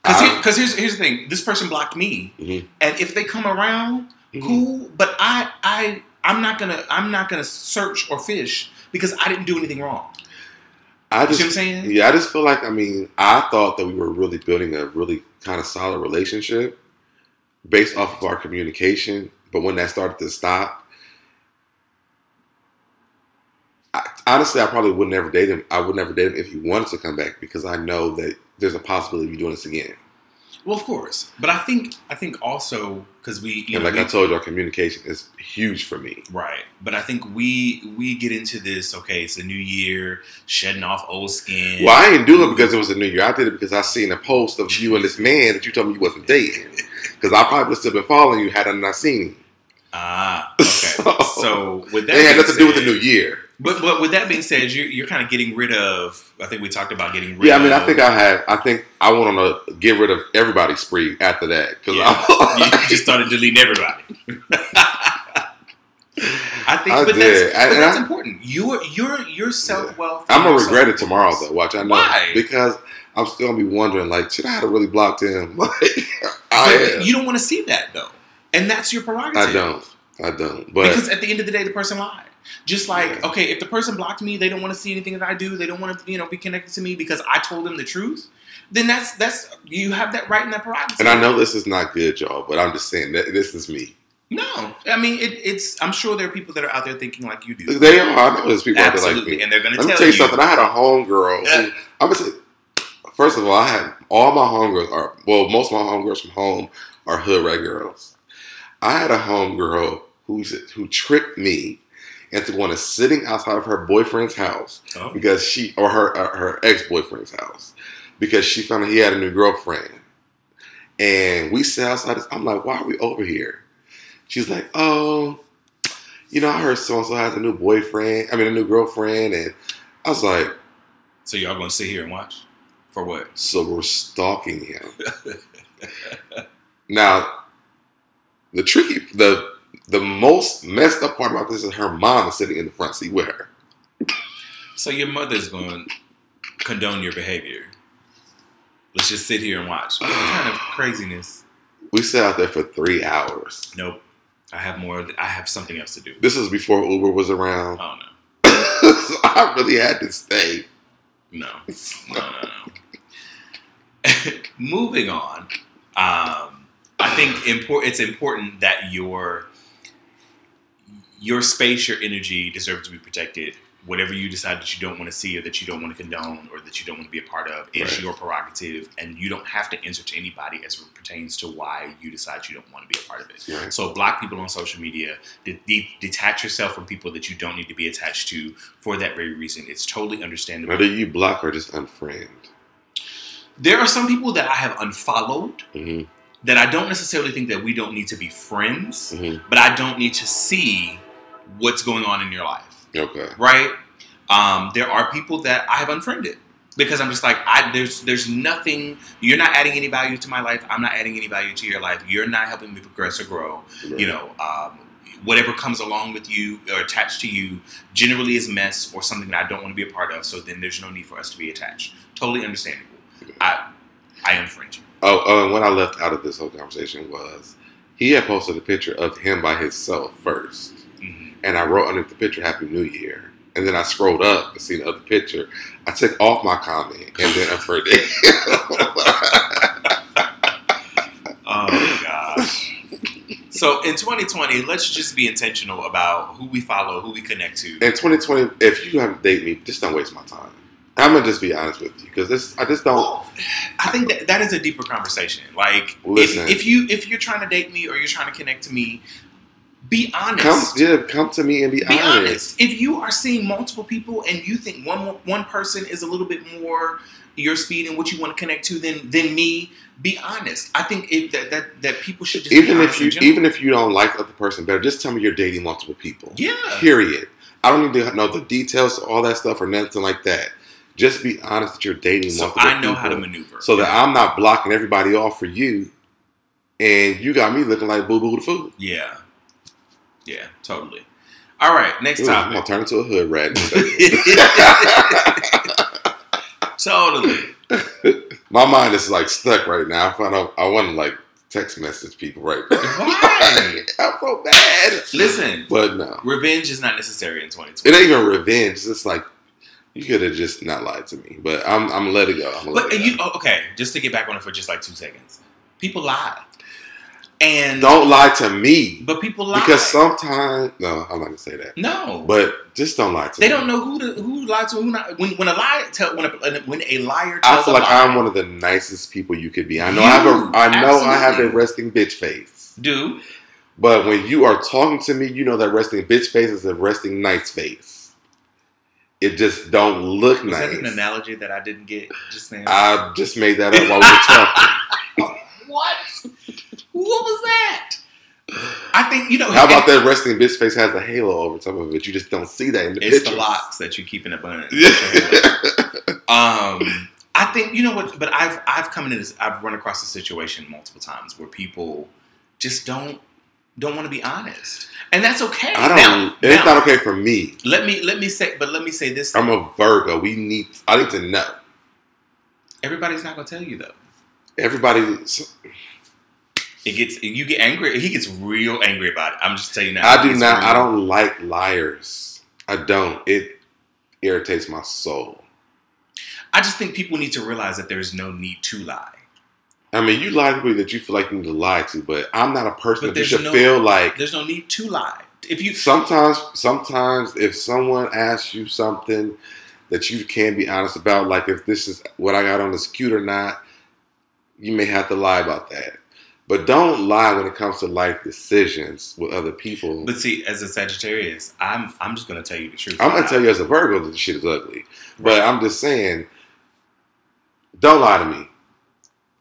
Because here's here's the thing: this person blocked me, Mhm. and if they come around, Mhm. cool. But I I I'm not gonna I'm not gonna search or fish because I didn't do anything wrong. I You just what I'm saying? Yeah, I just feel like I mean, I thought that we were really building a really kind of solid relationship based off of our communication, but when that started to stop, I, honestly, I probably would never date him. I would never date him if he wanted to come back because I know that there's a possibility of you doing this again. Well, of course, but I think I think also because we you and know like we- I told you, our communication is huge for me. right, but I think we we get into this. Okay, it's a new year, shedding off old skin. Well, I didn't do it because it was a new year. I did it because I seen a post of you and this man that you told me you wasn't dating. Because I probably would still been following you had I not seen him. Ah, okay. So- so with that, It had nothing to do with the new year. But but with that being said, you're you're kind of getting rid of. I think we talked about getting rid. Of Yeah, I mean, I think I had. I think I went on a get rid of everybody spree after that because Yeah. you just started deleting everybody. I think, I but, did. that's, I- but that's I- important. Your your your self wealth. I'm gonna regret it tomorrow though. Watch, I know Why? because I'm still gonna be wondering like, should I have to really blocked him? Like, I. You don't want to see that though, and that's your prerogative. I don't. I don't. But because at the end of the day, the person lied. Just like Yeah. okay, if the person blocked me, they don't want to see anything that I do. They don't want to you know be connected to me because I told them the truth. Then that's that's you have that right and that prerogative. and I know this is not good, y'all. But I'm just saying that this is me. No, I mean it, it's. I'm sure there are people that are out there thinking like you do. They are. I know there's people out there like me. and they're going to tell, tell you something. I had a homegirl. Who- I'm gonna say, first of all, I had all my homegirls are well, most of my homegirls from home are hood rat girls. I had a homegirl who who tricked me into going to go and sitting outside of her boyfriend's house Oh, because she or her uh, her ex boyfriend's house because she found out he had a new girlfriend, and we sat outside. I'm like, why are we over here? She's like, oh, you know, I heard so and so has a new boyfriend. I mean, a new girlfriend, and I was like, so y'all going to sit here and watch for what? so we're stalking him. now, the tricky, the the most messed up part about this is her mom is sitting in the front seat with her. So your mother's going to condone your behavior. Let's just sit here and watch. What kind of craziness? We sat out there for three hours. Nope. I have more. I have something else to do. This was before Uber was around. Oh no. so I really had to stay. No, no, no, no. Moving on, um, I think import, it's important that your your space, your energy deserves to be protected. Whatever you decide that you don't want to see or that you don't want to condone or that you don't want to be a part of is Right. your prerogative, and you don't have to answer to anybody as it pertains to why you decide you don't want to be a part of it. Right. So block people on social media. De- de- detach yourself from people that you don't need to be attached to for that very reason. It's totally understandable. Whether you block or just unfriend. There are some people that I have unfollowed hmm that I don't necessarily think that we don't need to be friends, hmm but I don't need to see what's going on in your life, Okay. right? Um, there are people that I have unfriended because I'm just like, I there's there's nothing. You're not adding any value to my life. I'm not adding any value to your life. You're not helping me progress or grow. You know, um, whatever comes along with you or attached to you generally is mess or something that I don't want to be a part of. So then there's no need for us to be attached. Totally understandable. I I unfriend you. Oh, oh, and what I left out of this whole conversation was he had posted a picture of him by himself 1st hmm and I wrote underneath the picture "Happy New Year." And then I scrolled up and seen the other picture. I took off my comment and then unfriended. Oh my gosh. So in 2020, let's just be intentional about who we follow, who we connect to. In 2020, if you haven't date me, just don't waste my time. I'm gonna just be honest with you because this I just don't. Well, I think that that is a deeper conversation. Like, Listen. if, if you if you're trying to date me or you're trying to connect to me, be honest. Come, yeah, come to me and be, be honest. honest. If you are seeing multiple people and you think one one person is a little bit more your speed and what you want to connect to than than me, be honest. I think it, that, that that people should just Even if you even if you don't like the other person better, just tell me you're dating multiple people. yeah. Period. I don't need to know the details, of all that stuff, or nothing like that. Just be honest that you're dating So multiple I know how to maneuver. so that I'm not blocking everybody off for you, and you got me looking like boo boo the food. Yeah. Yeah, totally. All right, next Ooh, I'm gonna topic. turn into a hood rat. totally. My mind is like stuck right now. I find out I want to like text message people right now. Why? I'm so bad. Listen, But no, revenge is not necessary in 2020. it ain't even revenge. It's just like you could have just not lied to me. But I'm I'm let it go. I'm But let it you, go. oh, okay, just to get back on it for just like two seconds. People lie. And Don't lie to me but people lie because sometimes no, I'm not gonna say that. no, But just don't lie to they me. don't know who to, who lied to who not. When when a lie tell when a, when a liar I feel like lie, I'm one of the nicest people you could be. I know I have a I You, know I have a resting bitch face. do But when you are talking to me, you know that resting bitch face is a resting nice face. It just don't look was nice. that an analogy that I didn't get just now? I just made that up while we were talking. what? What was that? I think you know. How about that resting bitch face has a halo over top of it? You just don't see that in the It's pictures. the locks that you keep in a bun. Yeah. Um, I think you know what, but I've I've come into this. I've run across a situation multiple times where people just don't don't want to be honest, and that's okay. I don't. Now, it's now, not okay for me. Let me let me say, but let me say this: I'm a Virgo. We need. I need to know. everybody's not going to tell you though. Everybody. It gets you get angry. He gets real angry about it. I'm just telling you now. I do not. real- I don't like liars. I don't. It irritates my soul. I just think people need to realize that there is no need to lie. I mean, you lie to people that you feel like you need to lie to, but I'm not a person But that you should no- feel like. There's no need to lie. If you Sometimes, sometimes, if someone asks you something that you can be honest about, like if this is what I got on the scooter or not, you may have to lie about that. But don't lie when it comes to life decisions with other people. But see, as a Sagittarius, I'm I'm just gonna tell you the truth. I'm gonna tell you as a Virgo that the shit is ugly. But I'm just saying, don't lie to me.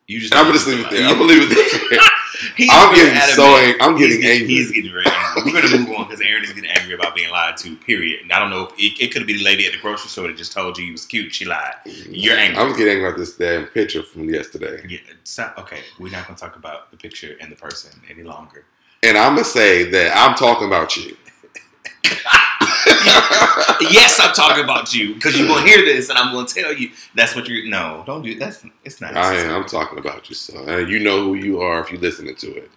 You just I'm gonna just leave it there. I'm gonna leave it there. He's I'm getting adamant. so ang- I'm He's getting angry. He's getting very angry. We're gonna move on because Aaron is getting angry about being lied to. Period. And I don't know if it, it could have been the lady at the grocery store that just told you you was cute. She lied. You're angry. I'm getting angry about this damn picture from yesterday. Yeah, so, okay, we're not gonna talk about the picture and the person any longer. And I'm gonna say that I'm talking about you. yes, I'm talking about you because you're gonna hear this, and I'm gonna tell you that's what you're. No, don't do that's. It's not. I am. I'm talking about you. So and you know who you are if you're listening to it.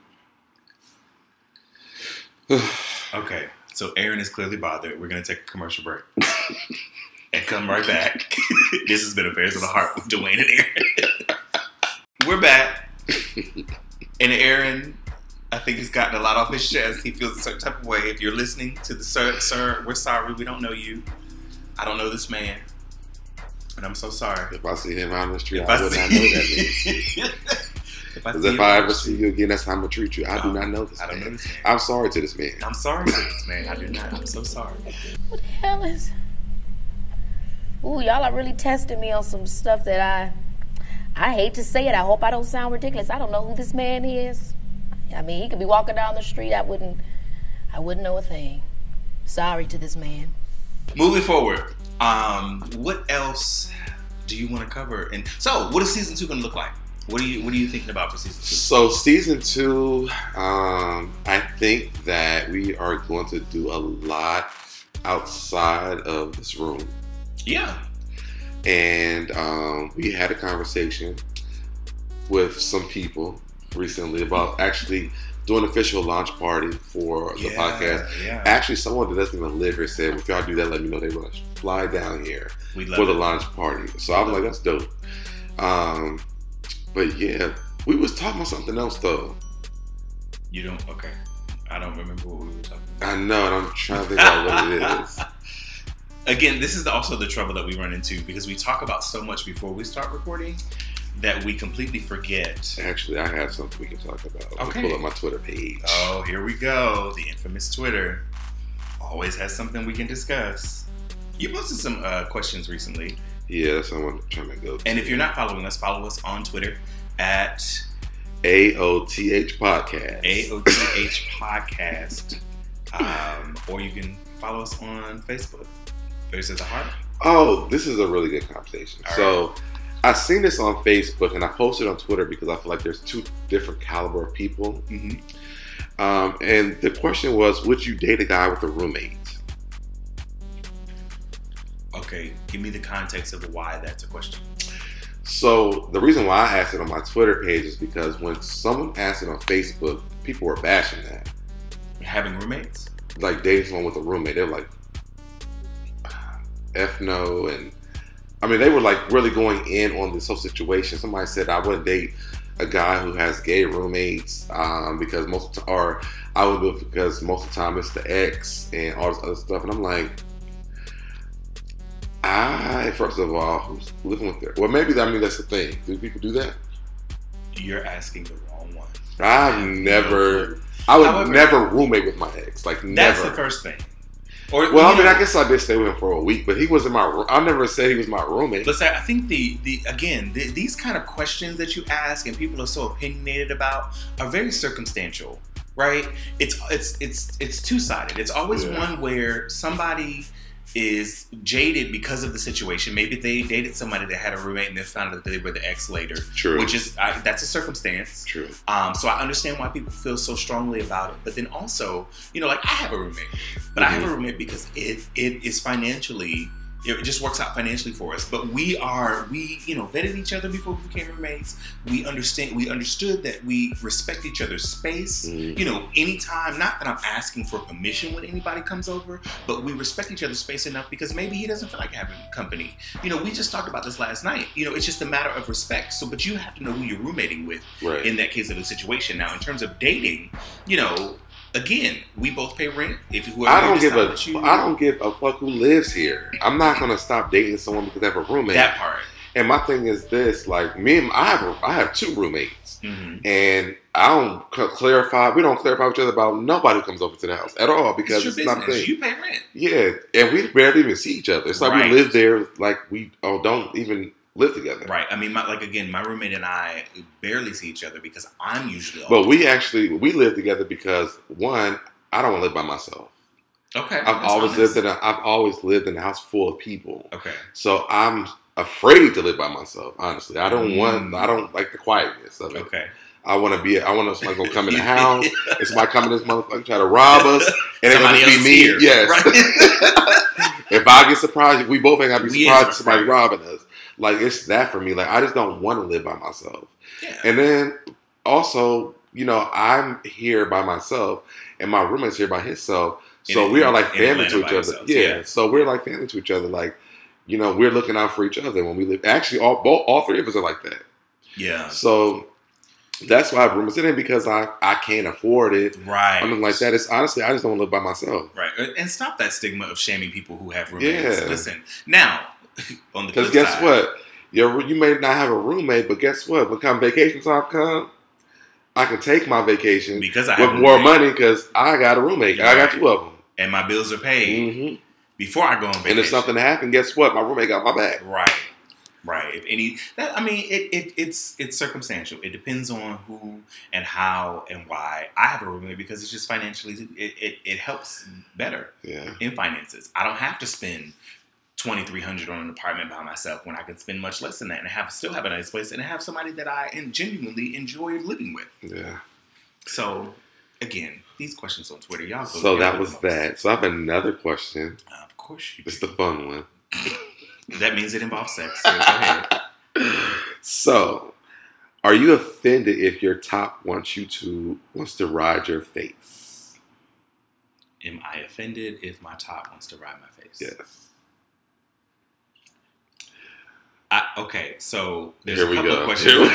Okay, so Aaron is clearly bothered. We're gonna take a commercial break and come right back. this has been Affairs of the Heart with Dwayne and Aaron. We're back, and Aaron, I think he's gotten a lot off his chest. He feels a certain type of way. If you're listening to the sir, sir, we're sorry. We don't know you. I don't know this man, and I'm so sorry. If I see him out on the street, If I, I would see, not know that man. if I see if I ever see you again, that's how I'm gonna treat you. I do not know this I don't know man. this man. I'm sorry to this man. I'm sorry to this man. I do not. I'm so sorry. What the hell is? Ooh, y'all are really testing me on some stuff that I. I hate to say it. I hope I don't sound ridiculous. I don't know who this man is. I mean, he could be walking down the street. I wouldn't. I wouldn't know a thing. Sorry to this man. Moving forward, um, what else do you want to cover? And so, what is season two going to look like? What are you What are you thinking about for season two? So season two, um, I think that we are going to do a lot outside of this room, Yeah. and um, we had a conversation with some people recently about actually doing an official launch party for the yeah, podcast. Yeah. Actually, someone that doesn't even live here said, "If y'all do that, let me know." They want to fly down here for the it. launch party. So I was like, "That's dope." Um, but yeah, we was talking about something else though. You don't. Okay. I don't remember what we were talking about. I know, and I'm trying to think about what it is. Again, this is also the trouble that we run into because we talk about so much before we start recording that we completely forget. Actually, I have something we can talk about. Okay. pull up my Twitter page. Oh, here we go. The infamous Twitter always has something we can discuss. You posted some uh, questions recently, Yeah, that's what I'm trying to go. To. and if you're not following us, follow us on Twitter at AOTH podcast. AOTH Podcast, um, or you can follow us on Facebook. Faces the Heart. Oh, this is a really good conversation. All so, I seen this on Facebook and I posted on Twitter because I feel like there's two different caliber of people. Mm-hmm. Um, and the question was, would you date a guy with a roommate? Okay, give me the context of why that's a question. So the reason why I asked it on my Twitter page is because when someone asked it on Facebook, people were bashing that, Having roommates? like dating someone with a roommate. They're like, "F no," and I mean they were like really going in on this whole situation. Somebody said I wouldn't date a guy who has gay roommates um, because most of the, or I would do because most of the time it's the ex and all this other stuff, and I'm like. I first of all, who's living with their well, maybe that, I mean that's the thing. Do people do that? You're asking the wrong one. I've never, I would However- never roommate with my ex. Like never. That's the first thing. Or well, I mean, know, I guess I did stay with him for a week, but he wasn't my. I never said he was my roommate. Let's I think the the again the, these kind of questions that you ask and people are so opinionated about are very circumstantial, right? It's it's it's it's two sided. It's always Yeah. one where somebody is jaded because of the situation. Maybe they dated somebody that had a roommate and then found out that they were the ex later, True. which is I, that's a circumstance. True. Um, so I understand why people feel so strongly about it. But then also, you know, like I have a roommate, but I have a roommate because it it is financially it just works out financially for us. But we are we you know vetted each other before we became roommates. We understand we understood that we respect each other's space. Mhm. You know, anytime not that I'm asking for permission when anybody comes over, but we respect each other's space enough because maybe he doesn't feel like having company. You know, we just talked about this last night. You know, it's just a matter of respect. So, but you have to know who you're roommating with Right. in that case of the situation. Now, in terms of dating, you know, again, we both pay rent. If whoever I don't give a. you- I don't give a fuck who lives here. I'm not gonna stop dating someone because they have a roommate. that part. and my thing is this: like me and I have, a, I have two roommates, hmm and I don't clarify. We don't clarify each other about nobody who comes over to the house at all because It's it's, not a thing. You pay rent. Yeah, and we barely even see each other. It's like Right. we live there, like we oh don't even live together. Right. I mean, my, like again, my roommate and I barely see each other because I'm usually. But we actually we live together because one, I don't want to live by myself. okay. I've always honest. lived in a I've always lived in a house full of people. Okay. So I'm afraid to live by myself. Honestly, I don't want. Mm. I don't like the quietness of it. Okay. I want to be. I want somebody gonna come in the house. and somebody coming this motherfucker try to rob us, and it's gonna Somebody just else be me. here. Yes. Right. if I get surprised, we both ain't gotta be surprised is somebody robbing us. Like it's that for me. Like I just don't want to live by myself. yeah. And then also, you know, I'm here by myself, and my roommate's here by himself. So we are like family to each other. Yeah. yeah. So we're like family to each other. Like, you know, we're looking out for each other when we live. Actually, all both, all three of us are like that. Yeah. So that's why I have roommates. It ain't because I I can't afford it. Right. Something like that. It's honestly, I just don't want to live by myself. Right. And stop that stigma of shaming people who have roommates. Yeah. Listen. Now, on the Because guess side, what? Your, you may not have a roommate, but guess what? When come vacation time come, I can take my vacation Because I have with more money because I got a roommate. I got Right. two of them. and my bills are paid hmm before I go on vacation. And if something happened, guess what? My roommate got my back. Right. Right. If any that I mean it, it it's it's circumstantial. It depends on who and how and why. I have a roommate because it's just financially it, it, it helps better Yeah. in finances. I don't have to spend twenty three hundred on an apartment by myself when I could spend much less than that and have still have a nice place and have somebody that I genuinely enjoy living with. Yeah. So again, these questions on Twitter, y'all. So that was that. So I have another question. Uh, of course you. It's do. the fun one. that means it involves sex. So go ahead. So, are you offended if your top wants you to wants to ride your face? Am I offended if my top wants to ride my face? Yes. I, okay, so there's Here a we couple go. of questions. Here we go.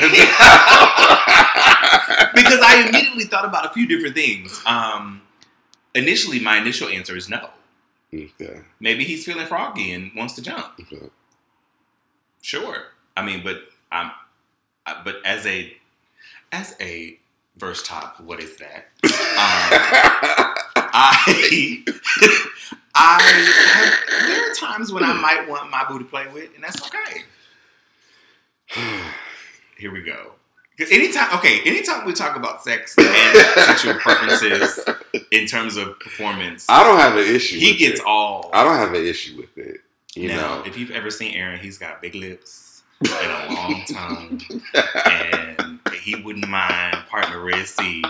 because I immediately thought about a few different things. Um, initially, my initial answer is no. Okay. Maybe he's feeling froggy and wants to jump. okay. Sure. I mean, but I'm, I, but as a, as a verse top, what is that? Um, I, I, have, there are times when I might want my boo to play with, and that's okay. Here we go. 'Cause Anytime, okay, anytime we talk about sex and sexual preferences in terms of performance, I don't have an issue. he gets it. all. I don't have an issue with it. You now, know. if you've ever seen Aaron, he's got big lips and a long tongue, and he wouldn't mind partner Red Sea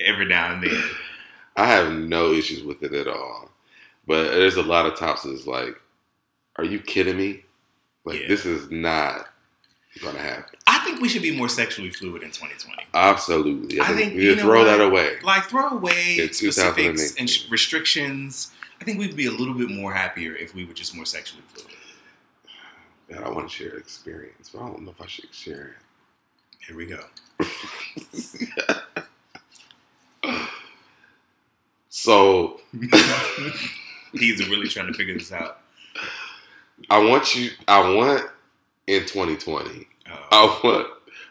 every now and then. I have no issues with it at all. But there's a lot of tops that's like, are you kidding me? Like Yeah. this is not gonna happen. I think we should be more sexually fluid in 2020. Absolutely. I think, we you need know to throw what? that away. Like throw away specifics and sh- restrictions. I think we'd be a little bit more happier if we were just more sexually fluid. God, I want to share experience, but I don't know if I should share it. Here we go. So He's really trying to figure this out. I want you. I want in 2020. Uh, I want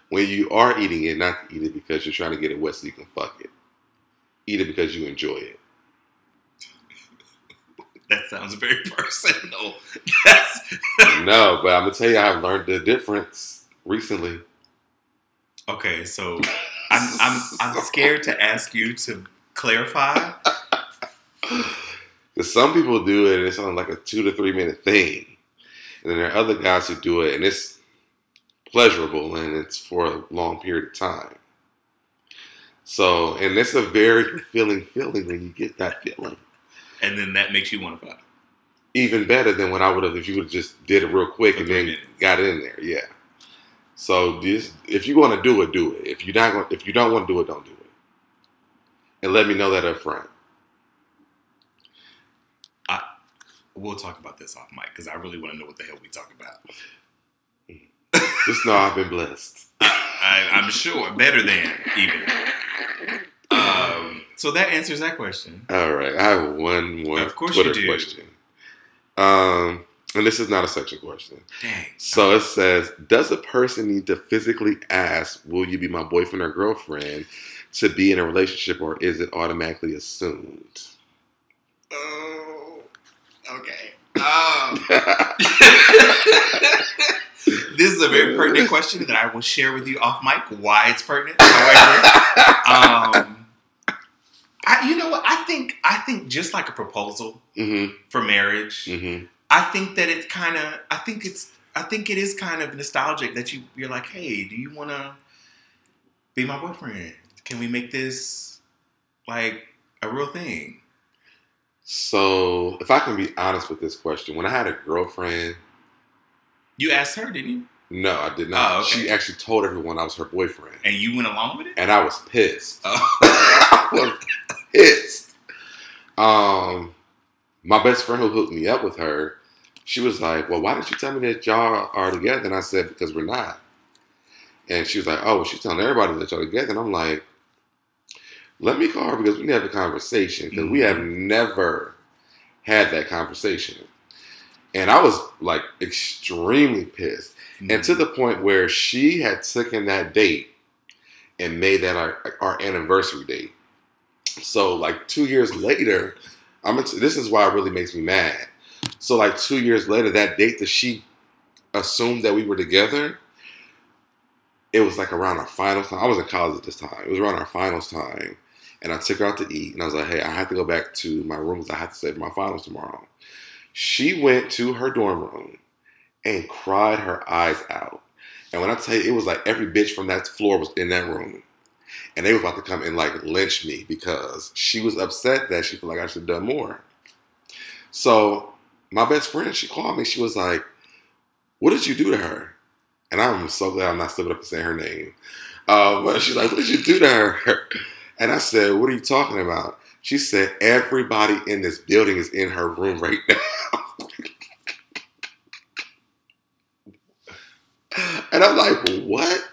when you are eating it, not to eat it because you're trying to get it wet so you can fuck it. Eat it because you enjoy it. that sounds very personal. That's no, but I'm gonna tell you, I've learned the difference recently. okay. So I'm I'm I'm scared to ask you to clarify. Because some people do it and it's on like a two to three minute thing. And then there are other guys who do it and it's pleasurable and it's for a long period of time. So, and it's a very fulfilling feeling when you get that feeling. and then that makes you want to fuck. Even better than what I would have if you would have just did it real quick and then minutes. got it in there. Yeah. So this, if you want to do it, do it. If you're not if you don't want to do it, don't do it. And let me know that up front. We'll talk about this off mic because I really want to know what the hell we talk about. Just know I've been blessed. I, I'm sure better than even. Um, so that answers that question. All right, I have one more Of course Twitter you do. question. Um, and this is not a sexual question. Dang. So it says, does a person need to physically ask, "Will you be my boyfriend or girlfriend?" to be in a relationship, or is it automatically assumed? Oh, okay. Um, this is a very pertinent question that I will share with you off mic. Why it's pertinent, however, um, I, you know what? I think I think just like a proposal hmm for marriage, hmm I think that it's kind of. I think it's. I think it is kind of nostalgic that you you're like, hey, do you want to be my boyfriend? Can we make this like a real thing? So, if I can be honest with this question, when I had a girlfriend, You asked her, didn't you? no, I did not. Oh, okay. She actually told everyone I was her boyfriend, And you went along with it? and I was pissed. Oh. I was pissed. Um, my best friend who hooked me up with her, she was like, "Well, why didn't you tell me that y'all are together?" And I said, "Because we're not." And she was like, "Oh, well, she's telling everybody that y'all together." And I'm like, "Let me call her because we need to have a conversation because we have mm-hmm. never had that conversation." And I was like extremely pissed, and to mm-hmm. the point where she had taken that date and made that our, our anniversary date. So like two years later, I'm this is why it really makes me mad. So like two years later, that date that she assumed that we were together, it was like around our finals time. I was in college at this time. It was around our finals time, and I took her out to eat, and I was like, "Hey, I have to go back to my room because I have to save my finals tomorrow." She went to her dorm room and cried her eyes out. And when I tell you, it was like every bitch from that floor was in that room. And they were about to come and like lynch me because she was upset that she felt like I should have done more. So my best friend, she called me. She was like, What did you do to her? And I'm so glad I'm not stepping up and saying her name. Uh, but she's like, What did you do to her? And I said, What are you talking about? She said, Everybody in this building is in her room right now. and I'm like, What?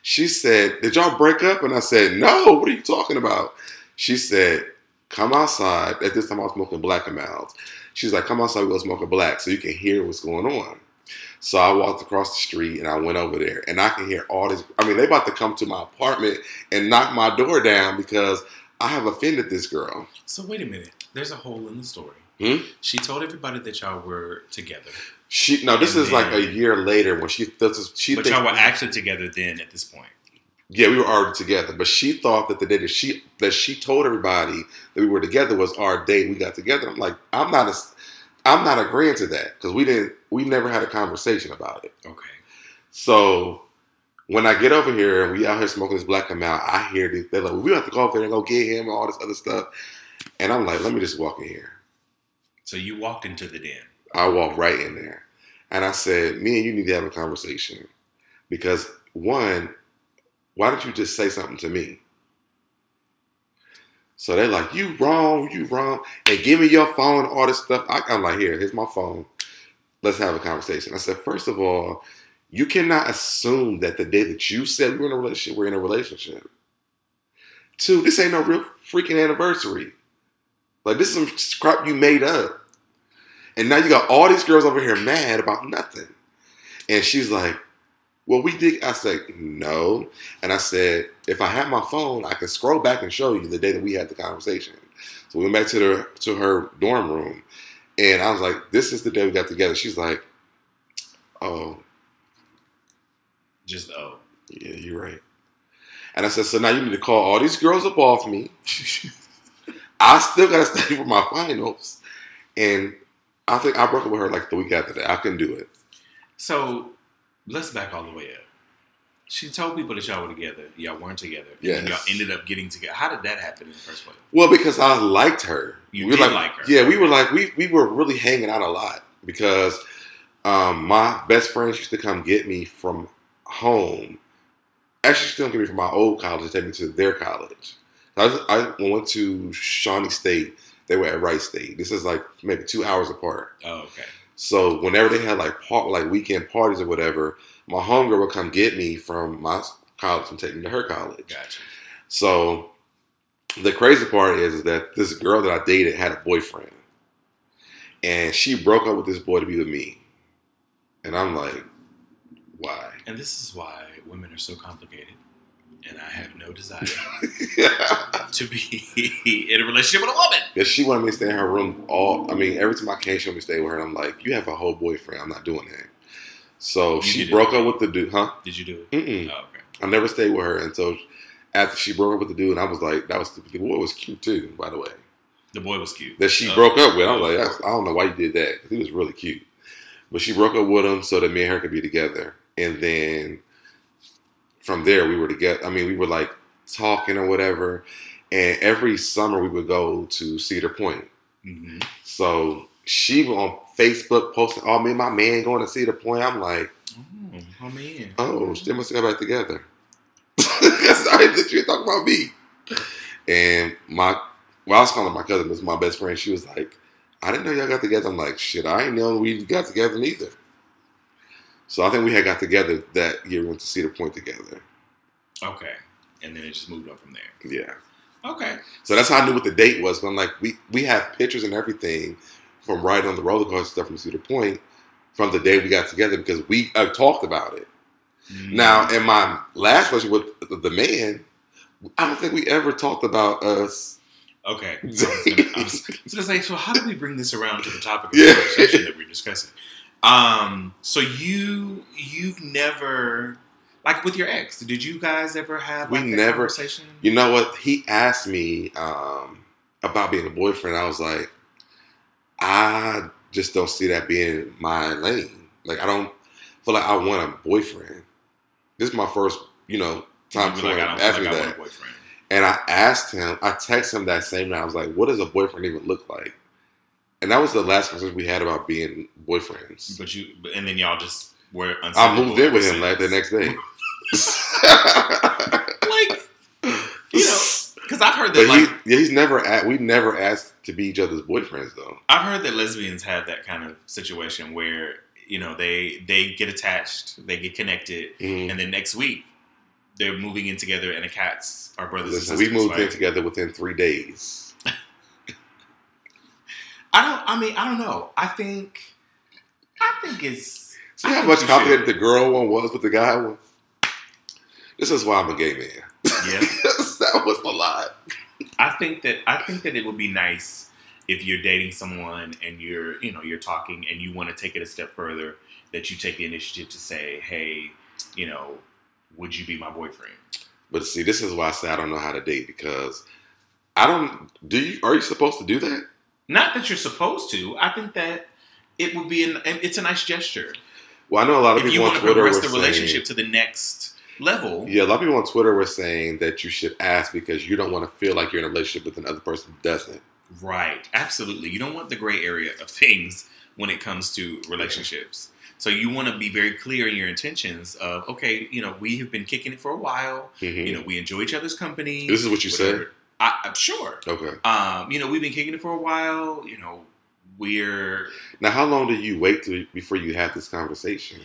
She said, Did y'all break up? And I said, No, what are you talking about? She said, Come outside. At this time, I was smoking Black and Milds. She's like, Come outside, we go smoke a black so you can hear what's going on. So I walked across the street and I went over there and I can hear all this. I mean, they about to come to my apartment and knock my door down because I have offended this girl. So wait a minute. There's a hole in the story. Hmm? She told everybody that y'all were together, She no, this And is like a year later when she this is she but thinks- y'all were actually together then. At this point, Yeah, we were already together, but she thought that the day that she that she told everybody that we were together was our day we got together. I'm like, I'm not a, I'm not agreeing to that because we didn't, we never had a conversation about it. okay. So when I get over here and we out here smoking this Black and Mild, I hear these, they're like, well, we have to go over there and go get him and all this other stuff, and I'm like, let me just walk in here. So you walked into the den. I walked right in there, and I said, me and you need to have a conversation because one, why don't you just say something to me? So they're like, you wrong, you wrong, and give me your phone, all this stuff. I, I'm like, here, here's my phone. Let's have a conversation. I said, first of all, you cannot assume that the day that you said we were in a relationship, we're in a relationship. Two, this ain't no real freaking anniversary. Like this is some crap you made up. And now you got all these girls over here mad about nothing. And she's like, Well, we did. I said, No. And I said, If I had my phone, I can scroll back and show you the day that we had the conversation. So we went back to the to her dorm room. And I was like, This is the day we got together. She's like, Oh, Just oh. yeah, you're right. And I said, So now you need to call all these girls up off me. I still gotta study for my finals. And I think I broke up with her like the week after that. I couldn't do it. So let's back all the way up. She told people that y'all were together. Y'all weren't together. And y'all ended up getting together. How did that happen in the first place? Well, because I liked her. You we did like her. Yeah, we were like we we were really hanging out a lot because um, my best friends used to come get me from home. Actually, she still get me from my old college and take me to their college. I, I went to Shawnee State. They were at Wright State. This is like maybe two hours apart. Oh, okay. So whenever they had like part, like weekend parties or whatever, my homegirl would come get me from my college and take me to her college. Gotcha. So the crazy part is, is that this girl that I dated had a boyfriend, and she broke up with this boy to be with me, and I'm like, why? And this is why women are so complicated. And I have no desire to be in a relationship with a woman. Because she wanted me to stay in her room all. I mean, every time I came, she wanted me to stay with her, and I'm like, you have a whole boyfriend. I'm not doing that. So You she did it. broke up with the dude, huh? Did you do it? Mm-mm. Oh, okay. I never stayed with her until after she broke up with the dude, and I was like, that was stupid. The boy was cute too, by the way. The boy was cute. that she Oh. broke up with. I was oh. like, I don't know why you did that. he was really cute. But she broke up with him so that me and her could be together. And then from there, we were together. I mean, we were like talking or whatever. And every summer, we would go to Cedar Point. hmm So she was on Facebook posting, "Oh, me and my man going to Cedar Point." I'm like, Oh, oh man. "Oh, they must have got back together." Sorry that you talking about me. And my, well, I was calling my cousin, this is my best friend. She was like, "I didn't know y'all got together." I'm like, "Shit, I didn't know we got together neither." So I think we had got together that year. We went to Cedar Point together. Okay. And then it just moved on from there. Yeah. Okay. So that's how I knew what the date was. But I'm like, we we have pictures and everything from riding on the roller coaster stuff from Cedar Point from the day we got together because we uh, talked about it. Mm-hmm. Now, in my last relationship with the- man, I don't think we ever talked about us. Okay. I was gonna, I was gonna say, so how do we bring this around to the topic of Yeah. the conversation that we're discussing? Um, so you you've never like with your ex, did you guys ever have We like, that never- conversation? You know what? He asked me um, about being a boyfriend. I was like, I just don't see that being my lane. Like I don't feel like I want a boyfriend. This is my first, you know, time to like, ask feel me I that. want a boyfriend. And I asked him, I texted him that same night. I was like, what does a boyfriend even look like? And that was the last conversation we had about being boyfriends. But you, and then y'all just were. I moved in with him like the next day. Like, you know, because I've heard that. but like, he, yeah, he's never at, we never asked to be each other's boyfriends though. I've heard that lesbians have that kind of situation where you know they they get attached, they get connected, Mhm. and then next week they're moving in together, and the cats are brothers Listen, and we sisters. moved in together within three days. I don't. I mean, I don't know. I think. I think it's. See how much complicated the girl one was with the guy one? This is why I'm a gay man. Yeah. that was a lot. I think that I think that it would be nice if you're dating someone and you're you know you're talking and you want to take it a step further that you take the initiative to say, hey, you know, would you be my boyfriend? But see, this is why I say I don't know how to date because I don't. Do you? Are you supposed to do that? Not that you're supposed to. I think that it would be an it's a nice gesture Well, I know a lot of if you people want on to Twitter were progress the saying, relationship to the next level. Yeah, a lot of people on Twitter were saying that you should ask because you don't want to feel like you're in a relationship with another person who doesn't. Right, absolutely. You don't want the gray area of things when it comes to relationships. So you want to be very clear in your intentions of, okay, you know, we have been kicking it for a while. Mhm. You know, we enjoy each other's company. This is what you whatever. I, I'm sure. Okay. Um, you know, we've been kicking it for a while. You know, we're. Now, how long do you wait to, before you have this conversation?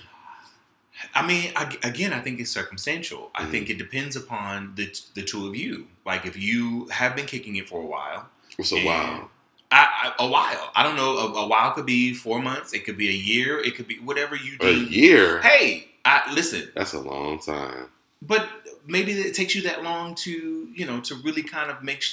I mean, I, again, I think it's circumstantial. I Mhm. think it depends upon the the two of you. Like, if you have been kicking it for a while, What's a while? I, I, a while. I don't know. A, a while could be four months. It could be a year. It could be whatever you do. A year? Hey, I, listen. That's a long time. But maybe it takes you that long to you know to really kind of make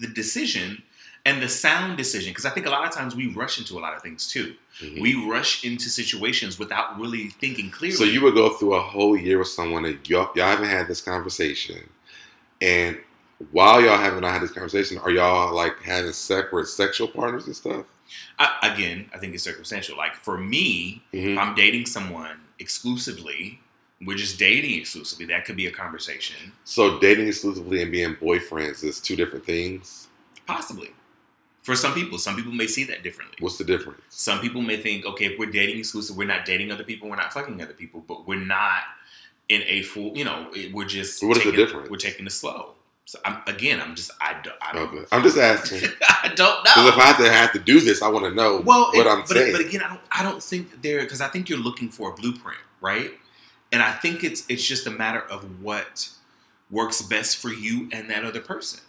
the decision and the sound decision. Because I think a lot of times we rush into a lot of things too. Mhm. We rush into situations without really thinking clearly. So you would go through a whole year with someone that y'all, y'all haven't had this conversation, and while y'all haven't had this conversation, are y'all like having separate sexual partners and stuff? I, again, I think it's circumstantial. Like for me, Mhm. I'm dating someone exclusively, we're just dating exclusively. That could be a conversation. So dating exclusively and being boyfriends is two different things. Possibly. For some people, some people may see that differently. What's the difference? Some people may think, okay, if we're dating exclusive, we're not dating other people, we're not fucking other people, but we're not in a full, you know, we're just What is the difference? We're taking it slow. So I'm, again, I'm just, I don't, I don't, Okay. I'm just asking I don't know. because if I have to have to do this, I want to know well, what it- I'm but, saying. but again, I don't, I don't think there because I think you're looking for a blueprint, right? And I think it's it's just a matter of what works best for you and that other person.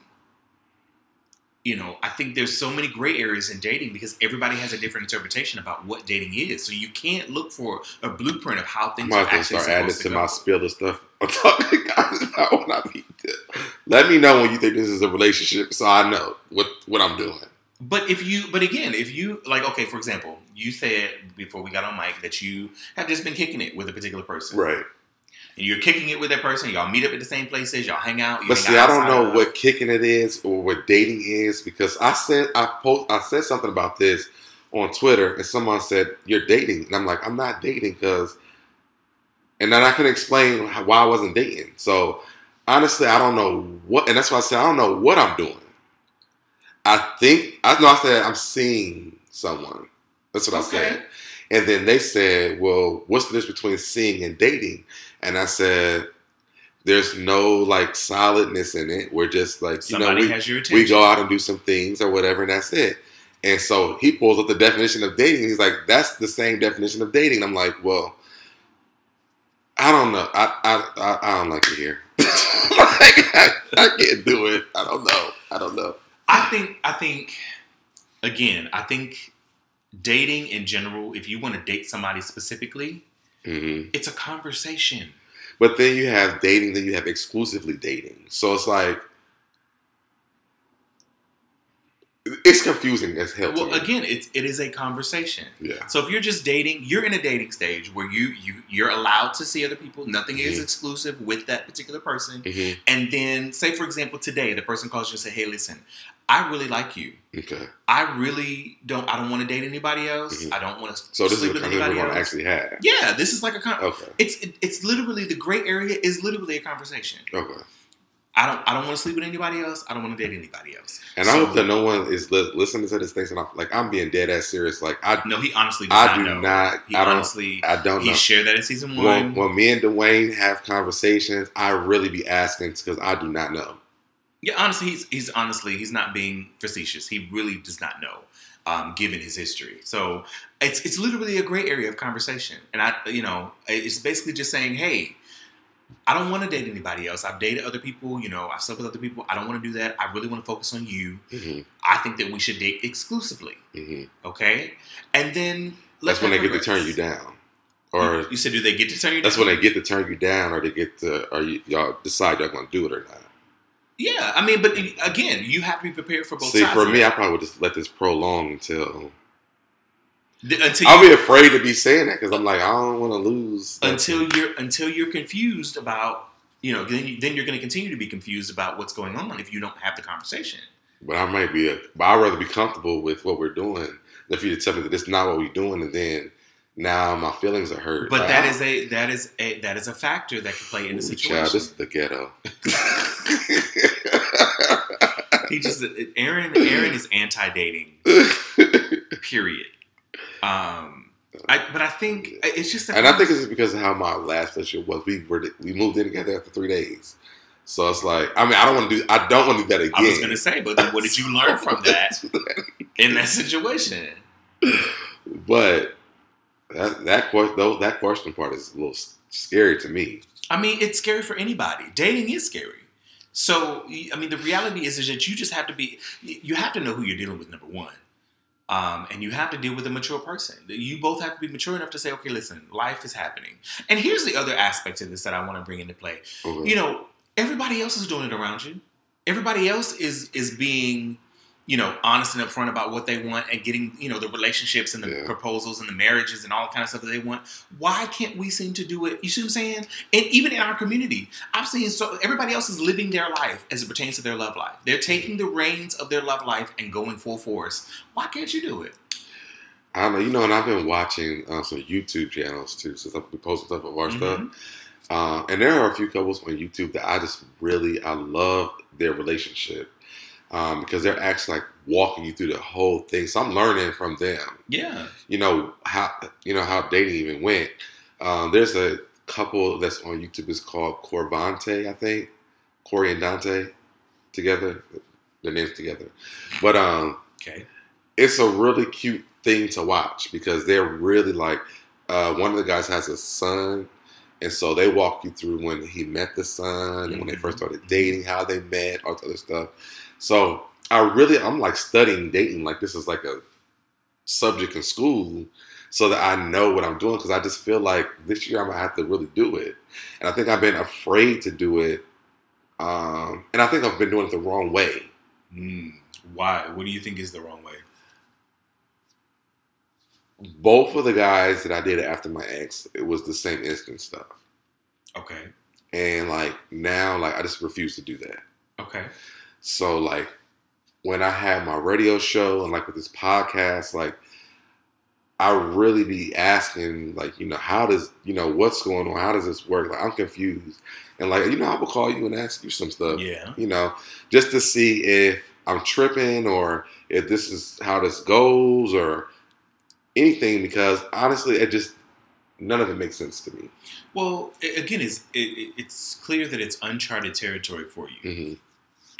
You know, I think there's so many gray areas in dating because everybody has a different interpretation about what dating is. So you can't look for a blueprint of how things might are actually start adding this to to my go. spill of stuff I'm talking guys about when I meet them. Let me know when you think this is a relationship so I know what, what I'm doing. But if you, but again, if you like, okay, for example, you said before we got on mic that you have just been kicking it with a particular person, Right. and you're kicking it with that person. Y'all meet up at the same places. Y'all hang out. You But see, I don't know what kicking it is or what dating is because I said I post I said something about this on Twitter and someone said you're dating and I'm like I'm not dating because and then I can explain why I wasn't dating. So honestly, I don't know what and that's why I said I don't know what I'm doing. I think I know I said I'm seeing someone. That's what I said. And then they said, "Well, what's the difference between seeing and dating?" And I said, "There's no like solidness in it. We're just like you Somebody know, we, has your attention. we go out and do some things or whatever, and that's it." And so he pulls up the definition of dating. He's like, "That's the same definition of dating." I'm like, "Well, I don't know. I I I, I don't like it here. like, I, I can't do it. I don't know. I don't know." I think. I think. Again, I think dating in general. If you want to date somebody specifically, hmm it's a conversation. But then you have dating, then you have exclusively dating. So it's like it's confusing as hell. Well, again, it's it is a conversation. yeah, So if you're just dating, you're in a dating stage where you you you're allowed to see other people. Nothing is Mhm. exclusive with that particular person. hmm And then, say for example, today the person calls you and say, "Hey, listen, I really like you. okay. I really don't. I don't want to date anybody else. Mhm. I don't want to So this is with conversation we're gonna actually have. yeah, this is like a con- Okay, it's it, it's literally the gray area is literally a conversation. okay. I don't I don't want to sleep with anybody else. I don't want to date anybody else. And I hope that no one is li- listening to this thing. And I'm like I'm being dead ass serious. Like I, No, he honestly does I not do know. not. He I don't. honestly I don't he know. shared that in season When, one. when me and Dwayne have conversations, I really be asking because I do not know. Yeah, honestly, he's he's honestly he's not being facetious. He really does not know, um, given his history. So it's it's literally a gray area of conversation, and I you know it's basically just saying, hey, I don't want to date anybody else. I've dated other people. You know, I've slept with other people. I don't want to do that. I really want to focus on you. hmm I think that we should date exclusively. hmm Okay, and then That's when they get to turn you down, or you, said, do they get to turn you? that's down? when they get to turn you down, or they get to, or you, y'all decide y'all gonna do it or not. Yeah, I mean, but again, you have to be prepared for both See, sides. for me. I probably would just let this prolong until until I'll be afraid to be saying that because I'm like I don't want to lose until you're until you're confused about you know then, you, then you're going to continue to be confused about what's going on if you don't have the conversation. But I might be, a, but I'd rather be comfortable with what we're doing than for you to tell me that it's not what we're doing, and then now my feelings are hurt. But Like, that is a that is a that is a factor that can play in the situation. Child, this is the ghetto. he just Aaron Aaron is anti dating. Period. Um, I but I think it's just and I think it's because of how my last relationship was. We were we moved in together after three days, so it's like I mean I don't want to do I don't want to do that again. I was going to say, but then what did you learn from that in that situation? but that that question though that question part is a little scary to me. I mean, it's scary for anybody. Dating is scary. So, I mean, the reality is, is that you just have to be, you have to know who you're dealing with, number one. Um, and you have to deal with a mature person. You both have to be mature enough to say, okay, listen, life is happening. And here's the other aspect of this that I want to bring into play. You know, everybody else is doing it around you. Everybody else is is being, you know, honest and upfront about what they want and getting, you know, the relationships and the Yeah. proposals and the marriages and all the kind of stuff that they want. Why can't we seem to do it? You see what I'm saying? And even in our community, I've seen so everybody else is living their life as it pertains to their love life. They're taking the reins of their love life and going full force. Why can't you do it? I don't know, you know, and I've been watching uh, some YouTube channels too, since I've been posting stuff of our Mhm. stuff. Uh, and there are a few couples on YouTube that I just really I love their relationship um, because they're actually like walking you through the whole thing. So I'm learning from them. Yeah. You know how you know how dating even went. Um, there's a couple that's on YouTube. It's called Corvante, I think. Corey and Dante together. Their names together, but um, Okay. it's a really cute thing to watch because they're really like uh, one of the guys has a son and so they walk you through when he met the son and when they first started dating how they met all this other stuff so i really i'm like studying dating like this is like a subject in school so that i know what i'm doing because i just feel like this year i'm gonna have to really do it and i think i've been afraid to do it um, and i think i've been doing it the wrong way Mm. Why? What do you think is the wrong way? both of the guys that I did after my ex, it was the same instant stuff. Okay. And like now, like I just refuse to do that. Okay. So like when I had my radio show and like with this podcast, like I really be asking, like, you know, how does you know what's going on? How does this work? Like I'm confused. And like, you know, I will call you and ask you some stuff. Yeah. You know, just to see if I'm tripping or if this is how this goes or anything because honestly it just none of it makes sense to me. Well, again, it's it, it- it's clear that it's uncharted territory for you, hmm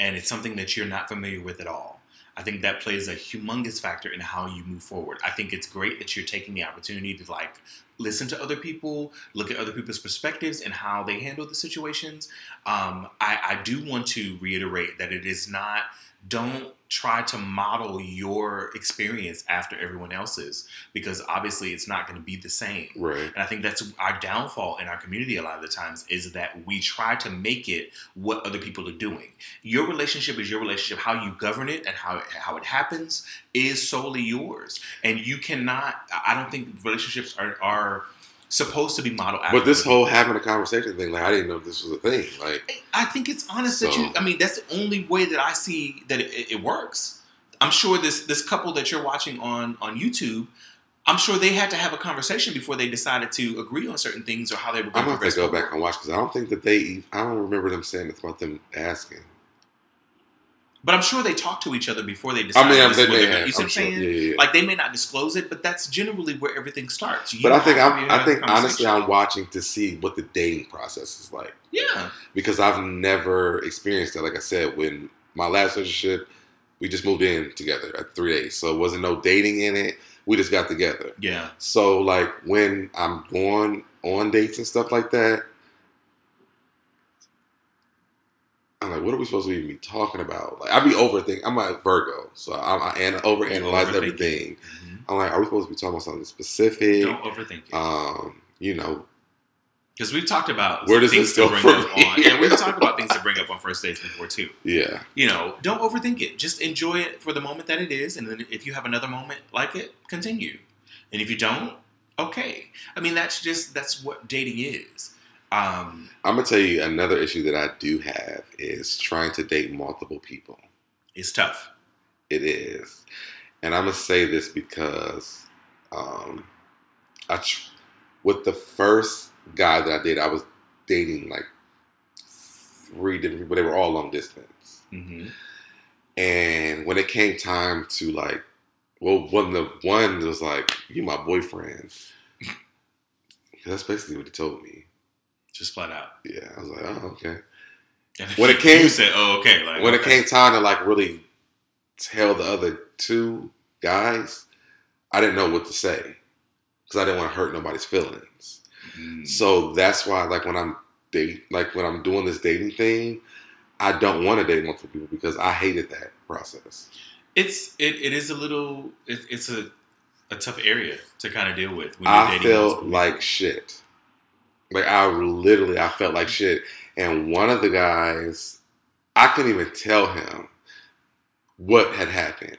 and it's something that you're not familiar with at all. I think that plays a humongous factor in how you move forward. I think it's great that you're taking the opportunity to like listen to other people, look at other people's perspectives and how they handle the situations. Um, I, I do want to reiterate that it is not. Don't try to model your experience after everyone else's because obviously it's not going to be the same. Right. And I think that's our downfall in our community a lot of the times is that we try to make it what other people are doing. Your relationship is your relationship. How you govern it and how how it happens is solely yours. And you cannot. I don't think relationships are are supposed to be modeled. But this whole having a conversation thing, like I didn't know this was a thing. Like I think it's honest that you i mean, that's the only way that I see that it, it works. I'm sure this this couple that you're watching on on YouTube. I'm sure they had to have a conversation before they decided to agree on certain things or how they were I'm going gonna have to go back and watch because I don't think that they. I don't remember them saying it's about them asking. But I'm sure they talk to each other before they decide. I mean, they may have. You see what I'm I'm sure. saying? Yeah, yeah, yeah. Like they may not disclose it, but that's generally where everything starts. You But I think I'm. I think honestly. I'm watching to see what the dating process is like yeah. because I've never experienced that. Like I said, when my last relationship, we just moved in together at three days, so it wasn't no dating in it. We just got together. Yeah. So like when I'm going on dates and stuff like that, I'm like, what are we supposed to even be talking about? Like I'd be overthinking. I'm like Virgo, so I, I an- overanalyze everything. Mhm. I'm like, are we supposed to be talking about something specific? Don't overthink it. Um, you know, Because we've talked about Where does things this to bring up on, and we've talked about things to bring up on first dates before too. yeah. You know, don't overthink it. Just enjoy it for the moment that it is, and then if you have another moment like it, continue. And if you don't, okay. I mean, that's just that's what dating is. Um, I'm gonna tell you another issue that I do have is trying to date multiple people. it's tough. It is, and I'm gonna say this because um, I tr- with the first guy that I did, I was dating like three different people. They were all long distance, hmm and when it came time to like, well, when the one was like, "You my boyfriend," that's basically what he told me. Just flat out. Yeah, I was like, "Oh, okay." And When it you came- said, "Oh, okay." Like when it came time to like really tell the other two guys, I didn't know what to say because I didn't want to hurt nobody's feelings. Mm. So that's why, like when I'm date, like when I'm doing this dating thing, I don't want to date multiple people because I hated that process. it's it, it is a little it, it's a a tough area to kind of deal with when you're I felt like shit. Like I literally, I felt like shit. And one of the guys, I couldn't even tell him what had happened.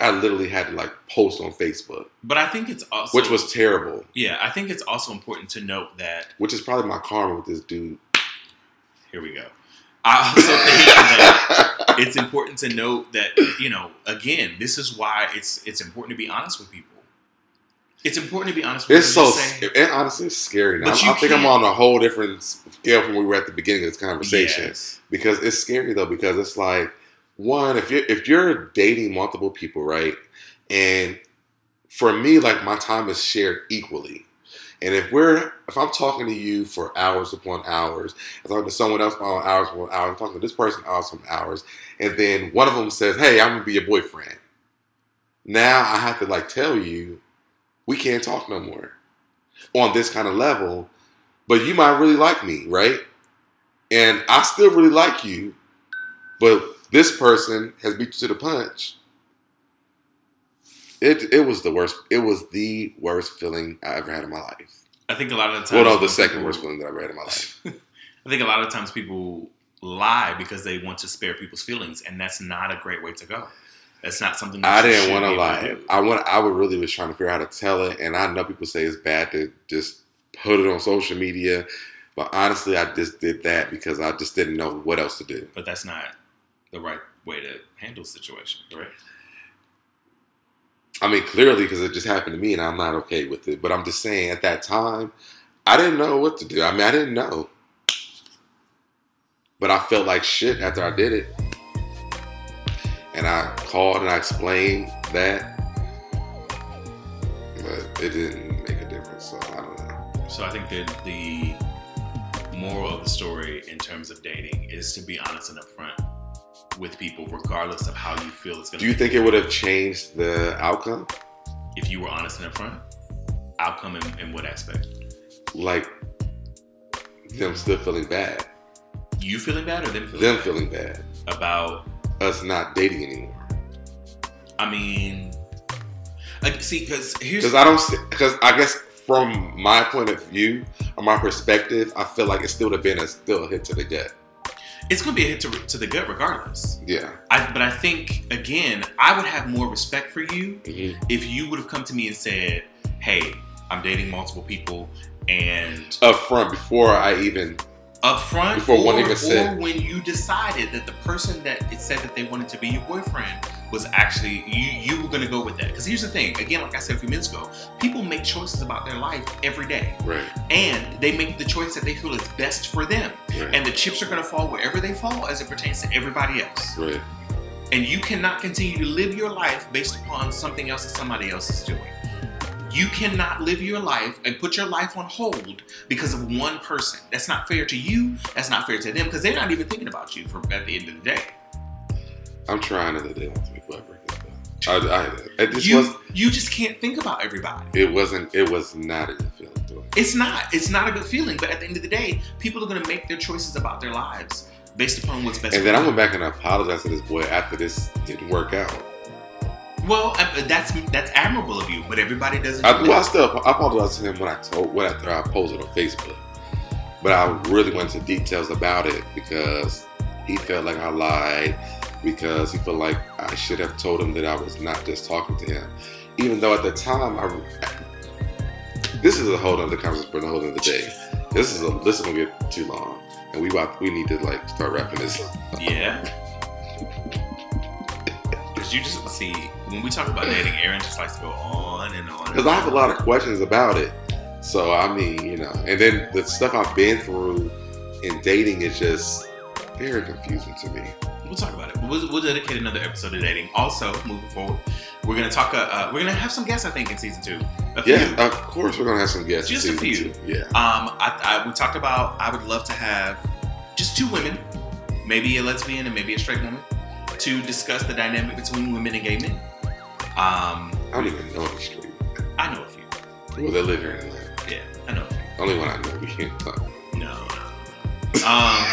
I literally had to like post on Facebook, But I think it's also which was terrible. yeah. I think it's also important to note that Which is probably my karma with this dude. here we go. I also think that it's important to note that you know again this is why it's it's important to be honest with people. It's important to be honest with It's so, and and honestly, it's scary now. I think I'm on a whole different scale from where we were at the beginning of this conversation. yes. because it's scary though because it's like one if you're if you're dating multiple people right and for me like my time is shared equally and if we're if i'm talking to you for hours upon hours i'm talking to someone else for hours upon hours i'm talking to this person hours upon hours and then one of them says hey i'm gonna be your boyfriend now i have to like tell you we can't talk no more on this kind of level but you might really like me right and I still really like you, but this person has beat you to the punch. It it was the worst. It was the worst feeling I ever had in my life. I think a lot of the times. Well, no, the second people- worst feeling that I ever had in my life. I think a lot of times people lie because they want to spare people's feelings, and that's not a great way to go. That's not something that I didn't want to lie. I want. I would really was trying to figure out how to tell it, and I know people say it's bad to just put it on social media, but honestly, I just did that because I just didn't know what else to do. but that's not the right way to handle the situation, correct? I mean, clearly, because it just happened to me, and I'm not okay with it. But I'm just saying, at that time, I didn't know what to do. I mean, I didn't know, but I felt like shit after I did it, and I called and I explained that, but it didn't make a difference. So I don't know. So I think that the moral of the story in terms of dating is to be honest and upfront with people, regardless of how you feel it's going to Do you think it would have changed the outcome? if you were honest and upfront? outcome in, in what aspect? Like them still feeling bad, You feeling bad or them feeling them bad? feeling bad, about? Us not dating anymore. I mean, like, see, because here's Because I don't, because I guess from my point of view or my perspective, I feel like it still would have been a still a hit to the gut. it's gonna be a hit to, to the gut regardless. Yeah. I, but I think again, I would have more respect for you Mhm. if you would have come to me and said, "Hey, I'm dating multiple people," and Up front, before I even, up front, Before or, one even said- or when you decided that the person that it said that they wanted to be your boyfriend was actually you, you were gonna go with that. Because here's the thing, again, like I said a few minutes ago, people make choices about their life every day, right, and they make the choice that they feel is best for them. right, And the chips are gonna fall wherever they fall as it pertains to everybody else. right. And you cannot continue to live your life based upon something else that somebody else is doing. You cannot live your life and put your life on hold because of one person. That's not fair to you. That's not fair to them because they're not even thinking about you for at the end of the day. I'm trying to date with people ever. I, I, it just You you just can't think about everybody. it wasn't, it was not a good feeling. It's not. It's not a good feeling. But at the end of the day, people are going to make their choices about their lives based upon what's best. And then I went back and I apologized to this boy after this didn't work out. Well, that's that's admirable of you, but everybody doesn't. I, do well, I still I apologized to him when I told when after I posted on Facebook, but I really went into details about it because he felt like I lied because he felt like I should have told him that I was not just talking to him, even though at the time I. This is a whole other conversation for a whole other day. This is a this is gonna get too long, and we about we need to like start wrapping this. up. Yeah. Because you just see when we talk about dating, Aaron just likes to go on and on. Because I have a lot of questions about it. So I mean, you know, and then the stuff I've been through in dating is just very confusing to me. We'll talk about it. We'll, we'll dedicate another episode to dating. Also, moving forward, we're gonna talk. Uh, uh, we're gonna have some guests, I think, in season two. A few. Yeah, of course we're gonna have some guests. in Just a few. two. Yeah. Um, I, I, we talked about. I would love to have just two women, maybe a lesbian and maybe a straight woman, to discuss the dynamic between women and gay men. Um, I don't even know the street. I know a few. Well, they live here in Atlanta. Yeah, I know. Only one I know. We can't talk. No. Um,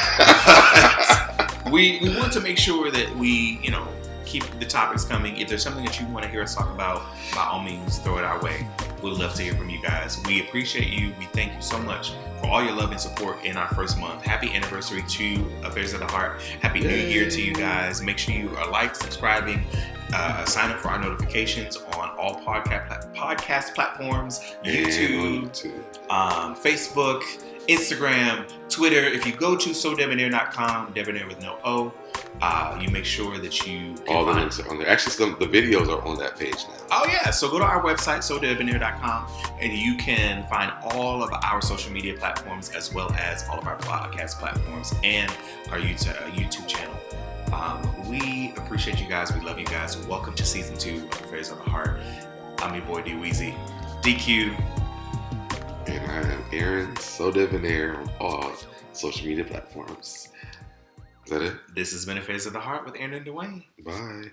we we want to make sure that we, you know, keep the topics coming. If there's something that you want to hear us talk about, by all means, throw it our way. We'd love to hear from you guys. We appreciate you. We thank you so much for all your love and support in our first month. Happy anniversary to Affairs of the Heart. Happy New Year to you guys. Make sure you are like, subscribing, uh, sign up for our notifications on all podcast podcast platforms, YouTube, YouTube. um, Facebook, Instagram, Twitter. If you go to so debonair.com, debonair with no O, uh, you make sure that you All the links are on there. Actually, some the videos are on that page now. Oh yeah, so go to our website, sodebonair.com, and you can find all of our social media platforms as well as all of our podcast platforms and our YouTube, uh, YouTube channel. Um, we appreciate you guys. We love you guys. Welcome to season two of Affairs of the Heart. I'm your boy D Weezy. DQ. And I am Aaron So Debonair on all social media platforms. Is that it? This has been Affairs of the Heart with Aaron and Dwayne. Bye.